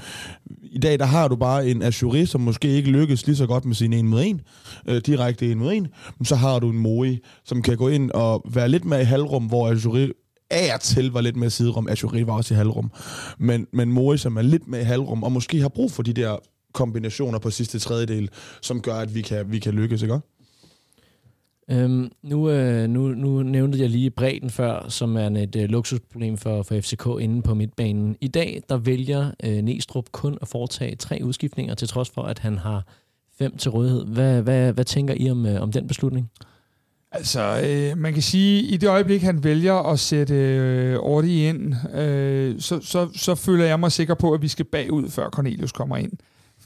I dag der har du bare en Azuri, som måske ikke lykkes lige så godt med sin 1 mod 1, øh, direkte 1 mod 1, men så har du en Moi, som kan gå ind og være lidt mere i halvrum, hvor Azuri af til var lidt mere siderum. Azuri var også i halvrum. Men, men Moi, som er lidt mere i halvrum, og måske har brug for de der kombinationer på sidste tredjedel, som gør, at vi kan, vi kan lykkes, ikke Øhm, nu, øh, nu, nu nævnte jeg lige bredden før, som er et øh, luksusproblem for, for FCK inde på midtbanen. I dag der vælger øh, Næstrup kun at foretage tre udskiftninger, til trods for, at han har fem til rådighed. Hvad, hvad, hvad tænker I om, øh, om den beslutning? Altså, øh, man kan sige, i det øjeblik, han vælger at sætte øh, Ordi ind, øh, så, så, så føler jeg mig sikker på, at vi skal bagud, før Cornelius kommer ind.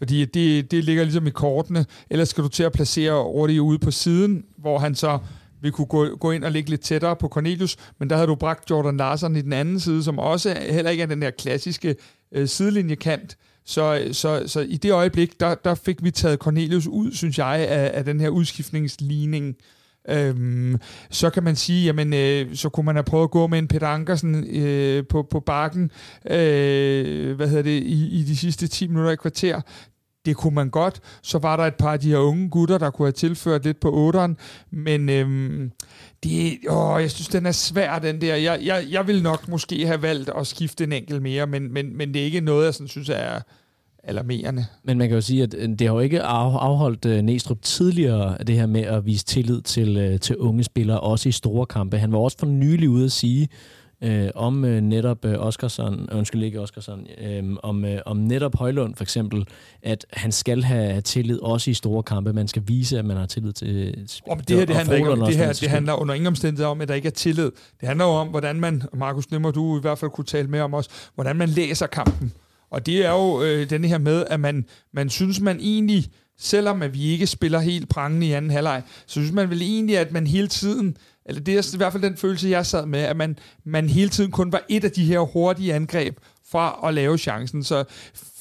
Fordi det, det ligger ligesom i kortene. Ellers skal du til at placere Ordi ude på siden, hvor han så vi kunne gå, gå ind og ligge lidt tættere på Cornelius, men der havde du bragt Jordan Larsen i den anden side, som også heller ikke er den der klassiske øh, sidelinjekant. Så, så, så i det øjeblik, der, der fik vi taget Cornelius ud, synes jeg, af, af den her udskiftningsligning. Øhm, så kan man sige, jamen, øh, så kunne man have prøvet at gå med en Peter Ankersen øh, på, på bakken øh, hvad hedder det, i, i de sidste 10 minutter i kvarter det kunne man godt. Så var der et par af de her unge gutter, der kunne have tilført lidt på otteren. men øhm, det, åh, jeg synes, den er svær, den der. Jeg, jeg, jeg vil nok måske have valgt at skifte en enkelt mere, men, men, men det er ikke noget, jeg sådan, synes er alarmerende. Men man kan jo sige, at øh, det har jo ikke afholdt uh, Næstrup tidligere det her med at vise tillid til, uh, til unge spillere, også i store kampe. Han var også for nylig ude at sige, øh, om øh, netop øh, Oskarsson, øh, undskyld ikke Oskarsson, øh, om, øh, om netop Højlund for eksempel, at han skal have tillid også i store kampe. Man skal vise, at man har tillid til om det her, det handler, ikke om, det her, det handler under ingen omstændighed om, at der ikke er tillid. Det handler jo om, hvordan man, Markus Nimmer, du i hvert fald kunne tale med om os, hvordan man læser kampen. Og det er jo øh, den her med, at man, man synes, man egentlig, selvom at vi ikke spiller helt prangende i anden halvleg, så synes man vel egentlig, at man hele tiden eller det er i hvert fald den følelse, jeg sad med, at man, man hele tiden kun var et af de her hurtige angreb fra at lave chancen. Så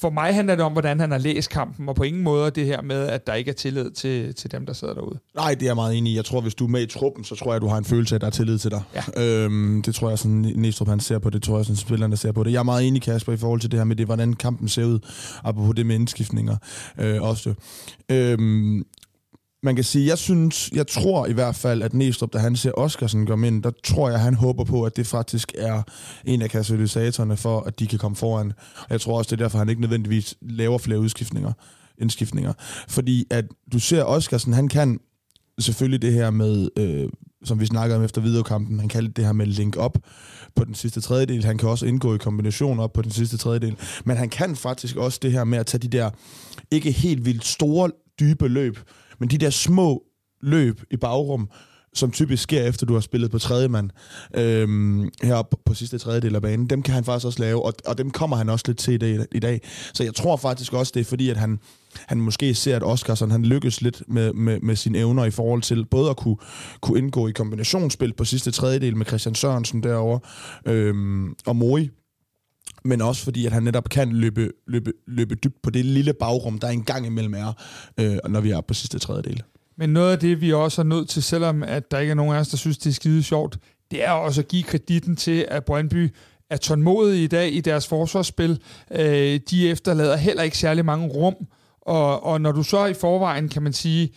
for mig handler det om, hvordan han har læst kampen, og på ingen måde det her med, at der ikke er tillid til, til dem, der sidder derude. Nej, det er jeg meget enig i. Jeg tror, hvis du er med i truppen, så tror jeg, at du har en følelse af, at der er tillid til dig. Ja. Øhm, det tror jeg, sådan Næstrup han ser på det. tror jeg, sådan spillerne ser på det. Jeg er meget enig, Kasper, i forhold til det her med det, hvordan kampen ser ud, apropos det med indskiftninger øh, også. Øhm, man kan sige, jeg synes, jeg tror i hvert fald, at Næstrup, da han ser Oscarsen komme ind, der tror jeg, han håber på, at det faktisk er en af katalysatorerne for, at de kan komme foran. Og jeg tror også, det er derfor, han ikke nødvendigvis laver flere udskiftninger, indskiftninger. Fordi at du ser Oscarsen, han kan selvfølgelig det her med, øh, som vi snakkede om efter videokampen, han kaldte det her med link op på den sidste tredjedel. Han kan også indgå i kombinationer op på den sidste tredjedel. Men han kan faktisk også det her med at tage de der ikke helt vildt store, dybe løb, men de der små løb i bagrum, som typisk sker efter, du har spillet på tredje mand øhm, heroppe på sidste tredjedel af banen, dem kan han faktisk også lave, og, og dem kommer han også lidt til i dag, i dag. Så jeg tror faktisk også, det er fordi, at han, han måske ser, at Oscarsson han lykkes lidt med, med, med sine evner i forhold til både at kunne, kunne indgå i kombinationsspil på sidste tredjedel med Christian Sørensen derovre, øhm, og Mori, men også fordi, at han netop kan løbe, løbe, løbe dybt på det lille bagrum, der engang imellem er, øh, når vi er på sidste tredjedel. Men noget af det, vi også er nødt til, selvom at der ikke er nogen af os, der synes, det er skide sjovt, det er også at give kreditten til, at Brøndby er tålmodige i dag i deres forsvarsspil. Øh, de efterlader heller ikke særlig mange rum, og, og når du så i forvejen, kan man sige,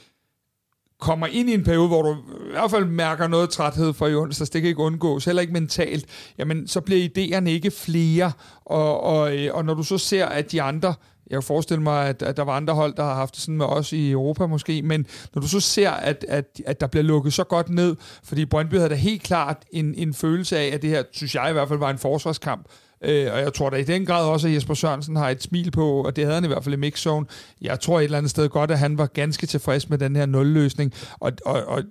kommer ind i en periode, hvor du i hvert fald mærker noget træthed for i onsdags, det kan ikke undgås, heller ikke mentalt, jamen så bliver idéerne ikke flere, og, og, øh, og når du så ser, at de andre jeg kan forestille mig, at, at der var andre hold, der har haft det sådan med os i Europa måske, men når du så ser, at, at, at der bliver lukket så godt ned, fordi Brøndby havde da helt klart en, en følelse af, at det her, synes jeg i hvert fald, var en forsvarskamp, Øh, og jeg tror da i den grad også, at Jesper Sørensen har et smil på, og det havde han i hvert fald i mixzone. Jeg tror et eller andet sted godt, at han var ganske tilfreds med den her nulløsning. Og, og, og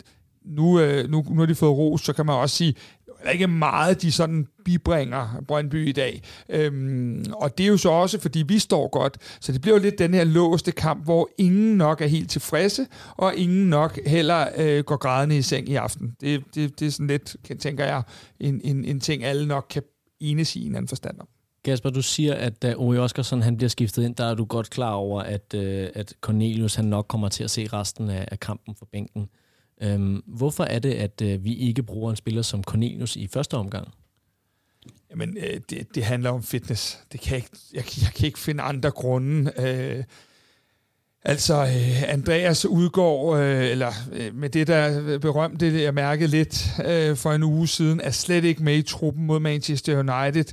nu, øh, nu, nu har de fået ros, så kan man også sige, der er ikke meget, de sådan bibringer Brøndby i dag. Øhm, og det er jo så også, fordi vi står godt. Så det bliver jo lidt den her låste kamp, hvor ingen nok er helt tilfredse, og ingen nok heller øh, går grædende i seng i aften. Det, det, det er sådan lidt, tænker jeg, en, en, en ting, alle nok kan enes i en anden forstand om. Kasper, du siger, at da Ove Oskarsson han bliver skiftet ind, der er du godt klar over, at, øh, at Cornelius han nok kommer til at se resten af, af kampen for bænken. Øhm, hvorfor er det, at øh, vi ikke bruger en spiller som Cornelius i første omgang? Jamen, øh, det, det handler om fitness. Det kan jeg, ikke, jeg, jeg kan ikke finde andre grunde. Øh, Altså, øh, Andreas udgår, øh, eller øh, med det der berømte, jeg mærkede lidt for en uge siden, er slet ikke med i truppen mod Manchester United.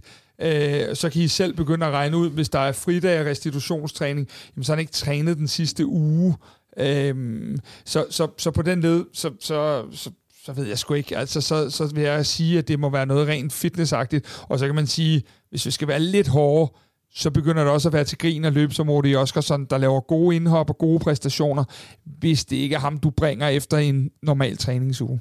Så kan I selv begynde at regne ud, hvis der er fridag og restitutionstræning, jamen, så har han ikke trænet den sidste uge. Øhm, så, så, så på den led, så, så, så, så ved jeg sgu ikke. Altså, så, så vil jeg sige, at det må være noget rent fitnessagtigt. Og så kan man sige, hvis vi skal være lidt hårde, så begynder det også at være til grin at løbe som Odi Oskarsson, der laver gode indhop og gode præstationer, hvis det ikke er ham, du bringer efter en normal træningsuge.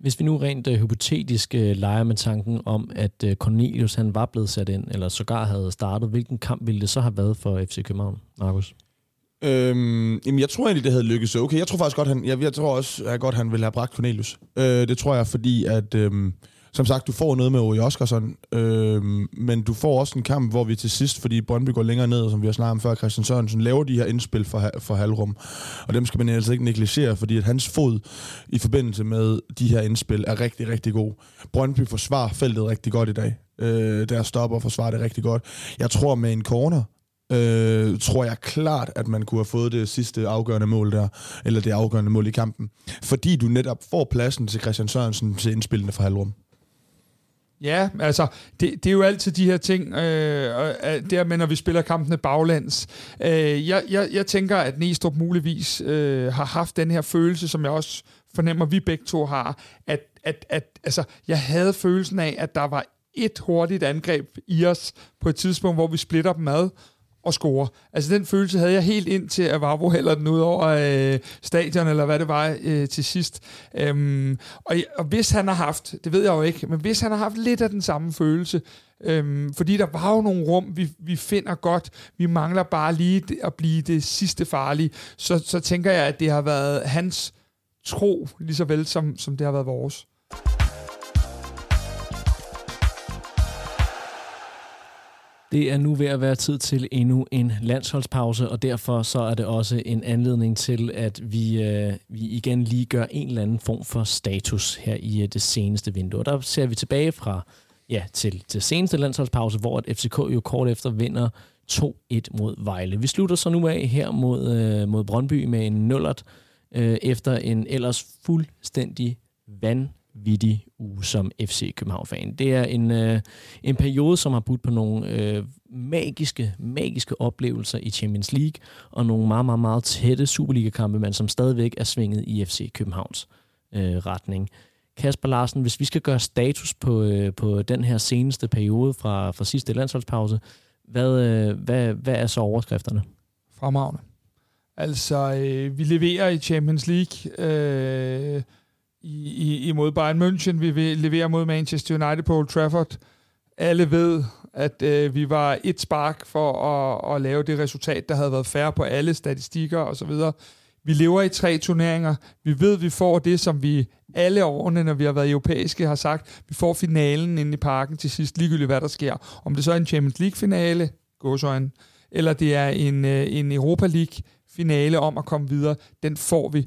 Hvis vi nu rent uh, hypotetisk uh, leger med tanken om, at uh, Cornelius han var blevet sat ind, eller sågar havde startet, hvilken kamp ville det så have været for FC København, Markus? Øhm, jamen, jeg tror egentlig, det havde lykkes okay. Jeg tror faktisk godt, han, jeg, jeg tror også, at godt, han ville have bragt Cornelius. Øh, det tror jeg, fordi at... Øh, som sagt, du får noget med Ori Oskarsson, øh, men du får også en kamp, hvor vi til sidst, fordi Brøndby går længere ned, som vi har snakket om før, Christian Sørensen laver de her indspil for, for halvrum. Og dem skal man altså ikke negligere, fordi at hans fod i forbindelse med de her indspil er rigtig, rigtig god. Brøndby forsvarer feltet rigtig godt i dag. Øh, der stopper og forsvarer det rigtig godt. Jeg tror med en corner, øh, tror jeg klart, at man kunne have fået det sidste afgørende mål der, eller det afgørende mål i kampen. Fordi du netop får pladsen til Christian Sørensen til indspillende for halvrum. Ja, altså, det, det er jo altid de her ting, øh, øh der med, når vi spiller kampene baglands. Øh, jeg, jeg, jeg tænker, at Næstrup muligvis øh, har haft den her følelse, som jeg også fornemmer, vi begge to har, at, at, at altså, jeg havde følelsen af, at der var et hurtigt angreb i os på et tidspunkt, hvor vi splitter dem ad, og score. Altså den følelse havde jeg helt ind til, at Vavro hælder den ud over øh, stadion, eller hvad det var øh, til sidst. Øhm, og, og hvis han har haft, det ved jeg jo ikke, men hvis han har haft lidt af den samme følelse, øhm, fordi der var jo nogle rum, vi, vi finder godt, vi mangler bare lige at blive det sidste farlige, så, så tænker jeg, at det har været hans tro, lige så vel som, som det har været vores. Det er nu ved at være tid til endnu en landsholdspause, og derfor så er det også en anledning til, at vi, øh, vi igen lige gør en eller anden form for status her i øh, det seneste vindue. Og der ser vi tilbage fra ja, til, til seneste landsholdspause, hvor at FCK jo kort efter vinder 2-1 mod Vejle. Vi slutter så nu af her mod, øh, mod Brøndby med en nullert, øh, efter en ellers fuldstændig vanvittig vanvittig uge som FC København-fan. Det er en, øh, en periode, som har budt på nogle øh, magiske, magiske oplevelser i Champions League, og nogle meget, meget, meget tætte Superliga-kampe, men som stadigvæk er svinget i FC Københavns øh, retning. Kasper Larsen, hvis vi skal gøre status på, øh, på den her seneste periode fra, fra sidste landsholdspause, hvad, øh, hvad, hvad er så overskrifterne? Fremragende. Altså, øh, vi leverer i Champions League. Øh, i, i, mod Bayern München. Vi vil levere mod Manchester United på Old Trafford. Alle ved, at øh, vi var et spark for at, at lave det resultat, der havde været færre på alle statistikker osv. Vi lever i tre turneringer. Vi ved, at vi får det, som vi alle årene, når vi har været europæiske, har sagt. Vi får finalen inde i parken til sidst, ligegyldigt hvad der sker. Om det så er en Champions League-finale, gåsøjne, eller det er en, øh, en Europa League-finale om at komme videre, den får vi.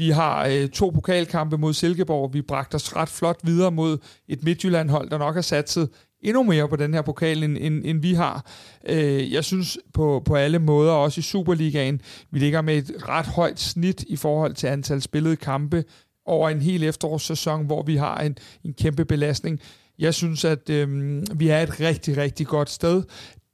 Vi har øh, to pokalkampe mod Silkeborg. Vi bragte os ret flot videre mod et Midtjylland-hold, der nok har satset endnu mere på den her pokal, end, end, end vi har. Øh, jeg synes på, på alle måder, også i Superligaen, vi ligger med et ret højt snit i forhold til antal spillede kampe over en hel efterårssæson, hvor vi har en, en kæmpe belastning. Jeg synes, at øh, vi er et rigtig, rigtig godt sted.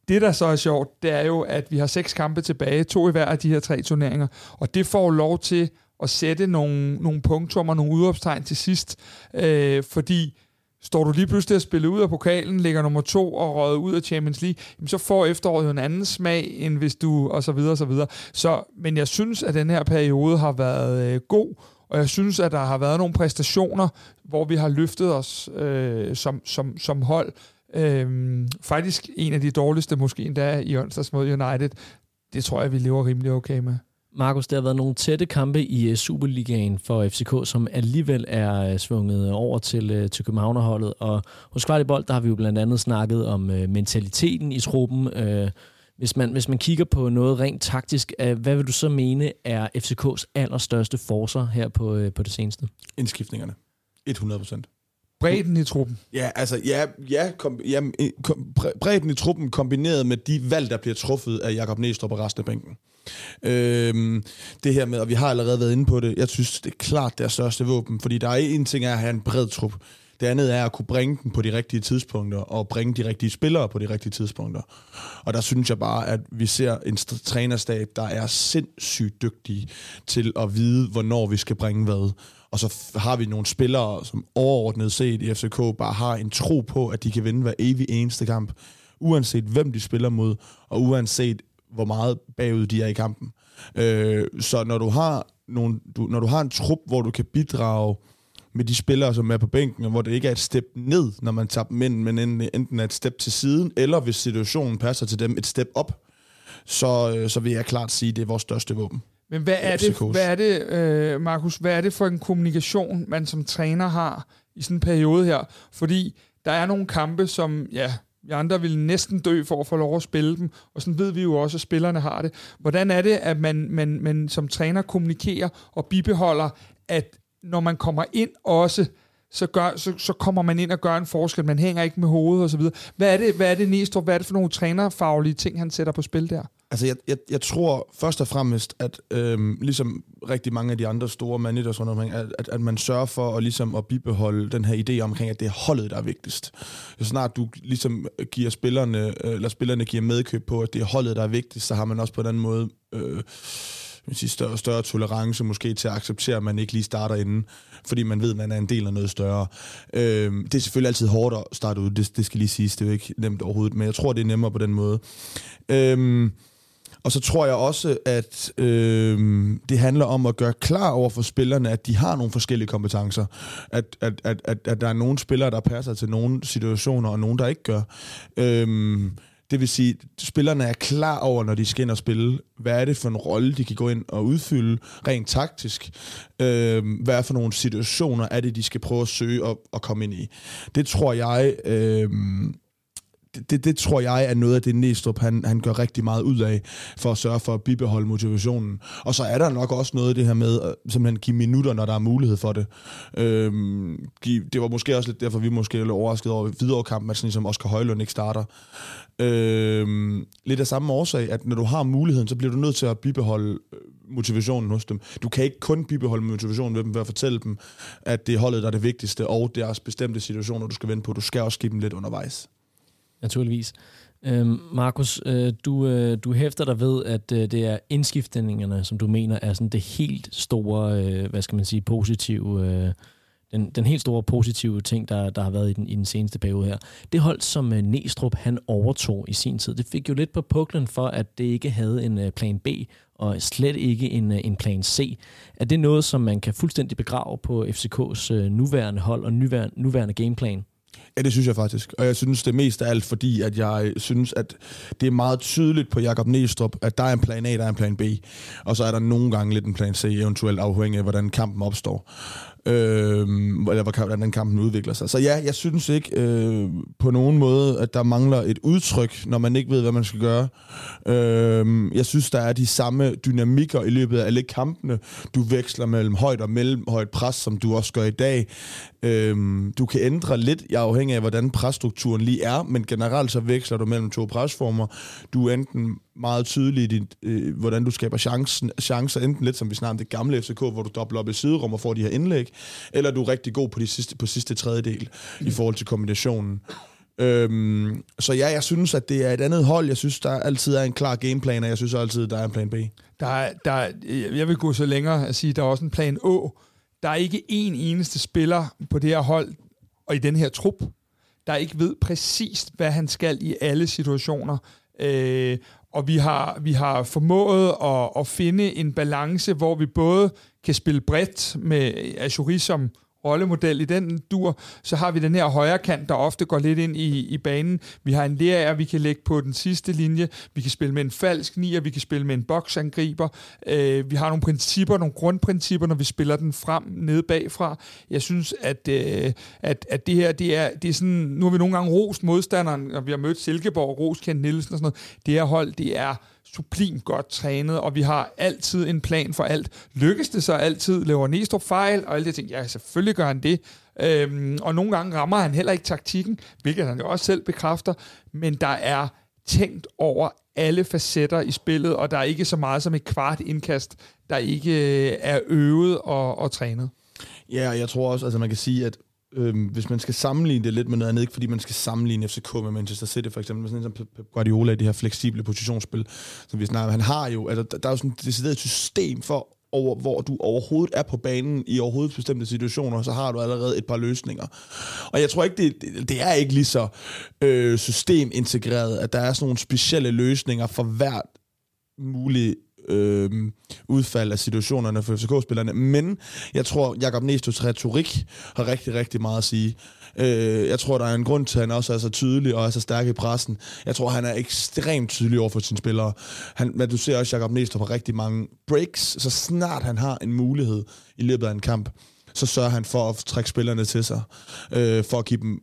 Det, der så er sjovt, det er jo, at vi har seks kampe tilbage, to i hver af de her tre turneringer, og det får lov til at sætte nogle, nogle punktummer, nogle udopstegn til sidst, øh, fordi står du lige pludselig at spille ud af pokalen, ligger nummer to og røget ud af Champions League, jamen så får efteråret jo en anden smag, end hvis du, og så videre, og så videre. Så, men jeg synes, at den her periode har været øh, god, og jeg synes, at der har været nogle præstationer, hvor vi har løftet os øh, som, som, som hold. Øh, faktisk en af de dårligste, måske endda i onsdags mod United. Det tror jeg, vi lever rimelig okay med. Markus, der har været nogle tætte kampe i øh, Superligaen for FCK, som alligevel er øh, svunget over til, øh, til Københavnerholdet. Og hos Kvartibold, der har vi jo blandt andet snakket om mentaliteten i truppen. Hvis man, hvis man kigger på noget rent taktisk, hvad vil du så mene er FCK's allerstørste forser her på, på det seneste? Indskiftningerne. 100 procent. Bredden i truppen. Ja, altså, ja, ja, kom, ja kom, bredden i truppen kombineret med de valg, der bliver truffet af Jakob Næstrup og resten af bænken. Øhm, det her med, og vi har allerede været inde på det, jeg synes, det er klart deres største våben, fordi der er en ting er at have en bred trup. Det andet er at kunne bringe den på de rigtige tidspunkter, og bringe de rigtige spillere på de rigtige tidspunkter. Og der synes jeg bare, at vi ser en trænerstab, der er sindssygt dygtig til at vide, hvornår vi skal bringe hvad. Og så har vi nogle spillere, som overordnet set i FCK bare har en tro på, at de kan vinde hver evig eneste kamp, uanset hvem de spiller mod, og uanset hvor meget bagud de er i kampen. Øh, så når du har nogle, du, når du har en trup, hvor du kan bidrage med de spillere, som er på bænken, og hvor det ikke er et step ned, når man tager dem ind, men enten er et step til siden, eller hvis situationen passer til dem, et step op, så, øh, så vil jeg klart sige, at det er vores største våben. Men hvad er det, hvad er det øh, Markus, hvad er det for en kommunikation, man som træner har i sådan en periode her? Fordi der er nogle kampe, som, ja, vi andre vil næsten dø for at få lov at spille dem, og sådan ved vi jo også, at spillerne har det. Hvordan er det, at man, man, man som træner kommunikerer og bibeholder, at når man kommer ind også, så, gør, så, så kommer man ind og gør en forskel. Man hænger ikke med hovedet og så videre. Hvad er det, hvad er det Næstrup, hvad er det for nogle trænerfaglige ting, han sætter på spil der? Altså, jeg, jeg, jeg tror først og fremmest, at øhm, ligesom rigtig mange af de andre store managers rundt omkring, at, at, at man sørger for at, ligesom, at bibeholde den her idé omkring, at det er holdet, der er vigtigst. Så snart du ligesom giver spillerne, øh, eller spillerne giver medkøb på, at det er holdet, der er vigtigst, så har man også på en anden måde... Øh, sige, større, større tolerance måske til at acceptere, at man ikke lige starter inden, fordi man ved, at man er en del af noget større. Øh, det er selvfølgelig altid hårdt at starte ud, det, det skal lige siges, det er jo ikke nemt overhovedet, men jeg tror, det er nemmere på den måde. Øh, og så tror jeg også, at øh, det handler om at gøre klar over for spillerne, at de har nogle forskellige kompetencer. At, at, at, at, at der er nogle spillere, der passer til nogle situationer, og nogle, der ikke gør. Øh, det vil sige, at spillerne er klar over, når de skal ind og spille, hvad er det for en rolle, de kan gå ind og udfylde rent taktisk. Øh, hvad er for nogle situationer, er det, de skal prøve at søge og, og komme ind i. Det tror jeg... Øh, det, det, tror jeg er noget af det, Næstrup han, han gør rigtig meget ud af, for at sørge for at bibeholde motivationen. Og så er der nok også noget af det her med, at simpelthen give minutter, når der er mulighed for det. Øhm, give, det var måske også lidt derfor, vi måske lidt overrasket over videre kampen, at sådan ligesom Oscar Højlund ikke starter. Øhm, lidt af samme årsag, at når du har muligheden, så bliver du nødt til at bibeholde øh, motivationen hos dem. Du kan ikke kun bibeholde motivationen ved dem ved at fortælle dem, at det er holdet, der er det vigtigste, og deres bestemte situationer, du skal vende på. Du skal også give dem lidt undervejs. Naturligvis. Øhm, Markus, øh, du, øh, du hæfter dig ved, at øh, det er indskiftningerne, som du mener er sådan det helt store, øh, hvad skal man sige, positive, øh, den, den helt store positive ting, der, der har været i den, i den seneste periode her. Det hold, som øh, Næstrup han overtog i sin tid, det fik jo lidt på puklen for, at det ikke havde en øh, plan B, og slet ikke en, øh, en plan C. Er det noget, som man kan fuldstændig begrave på FCK's øh, nuværende hold og nuværende, nuværende gameplan? Ja, det synes jeg faktisk. Og jeg synes det mest af alt, fordi at jeg synes, at det er meget tydeligt på Jakob Næstrup, at der er en plan A, der er en plan B. Og så er der nogle gange lidt en plan C, eventuelt afhængig af, hvordan kampen opstår. Øh, eller hvordan kampen udvikler sig. Så ja, jeg synes ikke øh, på nogen måde, at der mangler et udtryk, når man ikke ved, hvad man skal gøre. Øh, jeg synes, der er de samme dynamikker i løbet af alle kampene. Du veksler mellem højt og mellemhøjt pres, som du også gør i dag. Øh, du kan ændre lidt, jeg afhængig af, hvordan presstrukturen lige er, men generelt så veksler du mellem to presformer. Du er enten meget tydelig i øh, hvordan du skaber chancen, chancer, enten lidt som vi snakker om det gamle FCK, hvor du dobbler op i siderum og får de her indlæg, eller du er rigtig god på, de sidste, på sidste tredjedel mm. i forhold til kombinationen. Øhm, så ja, jeg synes, at det er et andet hold. Jeg synes, der altid er en klar gameplan, og jeg synes altid, der er en plan B. Der er, der, jeg vil gå så længere at sige, at der er også en plan A, der er ikke en eneste spiller på det her hold, og i den her trup, der ikke ved præcis, hvad han skal i alle situationer. Øh, og vi har, vi har formået at, at finde en balance, hvor vi både kan spille bredt med Azuri som rollemodel i den dur. Så har vi den her højre kant, der ofte går lidt ind i, i banen. Vi har en lærer, vi kan lægge på den sidste linje. Vi kan spille med en falsk nier, vi kan spille med en boksangriber. Øh, vi har nogle principper, nogle grundprincipper, når vi spiller den frem nede bagfra. Jeg synes, at, øh, at, at det her, det er, det er sådan, nu har vi nogle gange rost modstanderen, og vi har mødt Silkeborg, Ros Kent Nielsen og sådan noget. Det her hold, det er sublimt godt trænet, og vi har altid en plan for alt. Lykkes det så altid? Laver Næstrup fejl? Og alle de ting. Ja, selvfølgelig gør han det. Øhm, og nogle gange rammer han heller ikke taktikken, hvilket han jo også selv bekræfter, men der er tænkt over alle facetter i spillet, og der er ikke så meget som et kvart indkast, der ikke øh, er øvet og, og trænet. Ja, jeg tror også, altså man kan sige, at øh, hvis man skal sammenligne det lidt med noget andet, ikke fordi man skal sammenligne FCK med Manchester City for eksempel, sådan som Pep Guardiola i det her fleksible positionsspil, som vi snakker han har jo, altså der er jo sådan et decideret system for over, hvor du overhovedet er på banen i overhovedet bestemte situationer, så har du allerede et par løsninger. Og jeg tror ikke, det, det er ikke lige så øh, systemintegreret, at der er sådan nogle specielle løsninger for hvert mulige øh, udfald af situationerne for FCK-spillerne. Men jeg tror, Jakob Nestos retorik har rigtig, rigtig meget at sige. Øh, jeg tror, der er en grund til, at han også er så tydelig og er så stærk i pressen. Jeg tror, han er ekstremt tydelig over for sine spillere. Han, men du ser også Jakob Nestor på rigtig mange breaks, så snart han har en mulighed i løbet af en kamp, så sørger han for at trække spillerne til sig, øh, for at give dem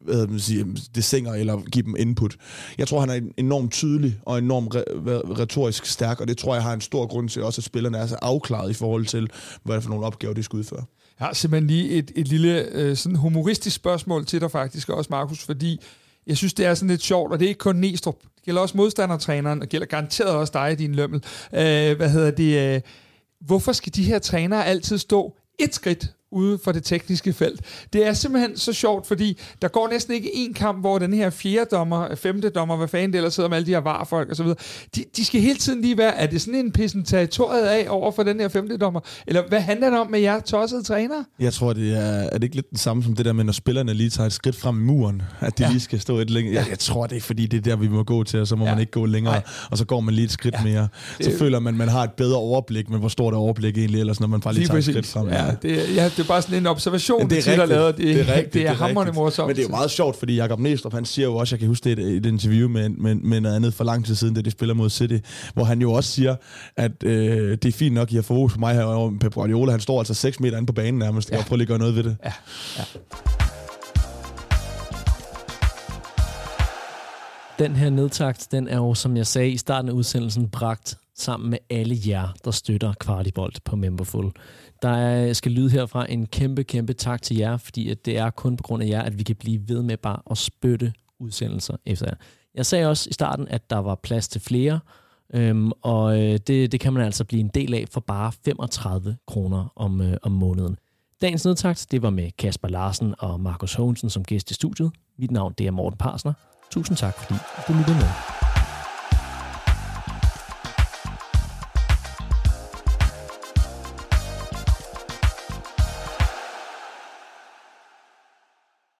hvad man sige, det sænger eller give dem input. Jeg tror, han er enormt tydelig og enormt re- retorisk stærk, og det tror jeg har en stor grund til også, at spillerne er så afklaret i forhold til, hvad det er for nogle opgaver, de skal udføre. Jeg har simpelthen lige et, et lille øh, sådan humoristisk spørgsmål til dig faktisk også, Markus, fordi jeg synes, det er sådan lidt sjovt, og det er ikke kun Næstrup. Det gælder også modstandertræneren, og gælder garanteret også dig, din lømmel. Øh, hvad hedder det? Øh, hvorfor skal de her trænere altid stå et skridt ude for det tekniske felt. Det er simpelthen så sjovt, fordi der går næsten ikke en kamp, hvor den her fjerde dommer, femte dommer, hvad fanden det ellers sidder med alle de her varfolk osv., de, de skal hele tiden lige være, er det sådan en pissen territoriet af over for den her femte dommer? Eller hvad handler det om med jer tossede træner? Jeg tror, det er, er det ikke lidt det samme som det der med, når spillerne lige tager et skridt frem i muren, at de ja. lige skal stå et længere. Jeg, jeg tror, det er fordi, det er der, vi må gå til, og så må ja. man ikke gå længere, Nej. og så går man lige et skridt ja. mere. Så det, føler man, man har et bedre overblik, men hvor stort er overblik egentlig ellers, når man bare lige, lige tager præcis. et skridt frem. Ja, det, ja, det er bare sådan en observation, det er rigtigt, lavet. Det, det er, rigtigt, det er, er hammerende morsomt. Men det er jo meget sjovt, fordi Jakob Næstrup, han siger jo også, jeg kan huske det i et interview med, med, med noget andet for lang tid siden, da de spiller mod City, hvor han jo også siger, at øh, det er fint nok, I har fokus på mig her, og Pep Guardiola, han står altså 6 meter inde på banen nærmest, ja. og prøver lige at gøre noget ved det. Ja, ja. Den her nedtakt, den er jo, som jeg sagde i starten af udsendelsen, bragt sammen med alle jer, der støtter Kvartibolt på Memberful. Der er, skal lyde herfra en kæmpe, kæmpe tak til jer, fordi at det er kun på grund af jer, at vi kan blive ved med bare at spytte udsendelser efter jer. Jeg sagde også i starten, at der var plads til flere, øhm, og øh, det, det kan man altså blive en del af for bare 35 kroner om, øh, om måneden. Dagens nedtakt, det var med Kasper Larsen og Markus Hågensen som gæst i studiet. Mit navn det er Morten Parsner. Tusind tak, fordi du lyttede med.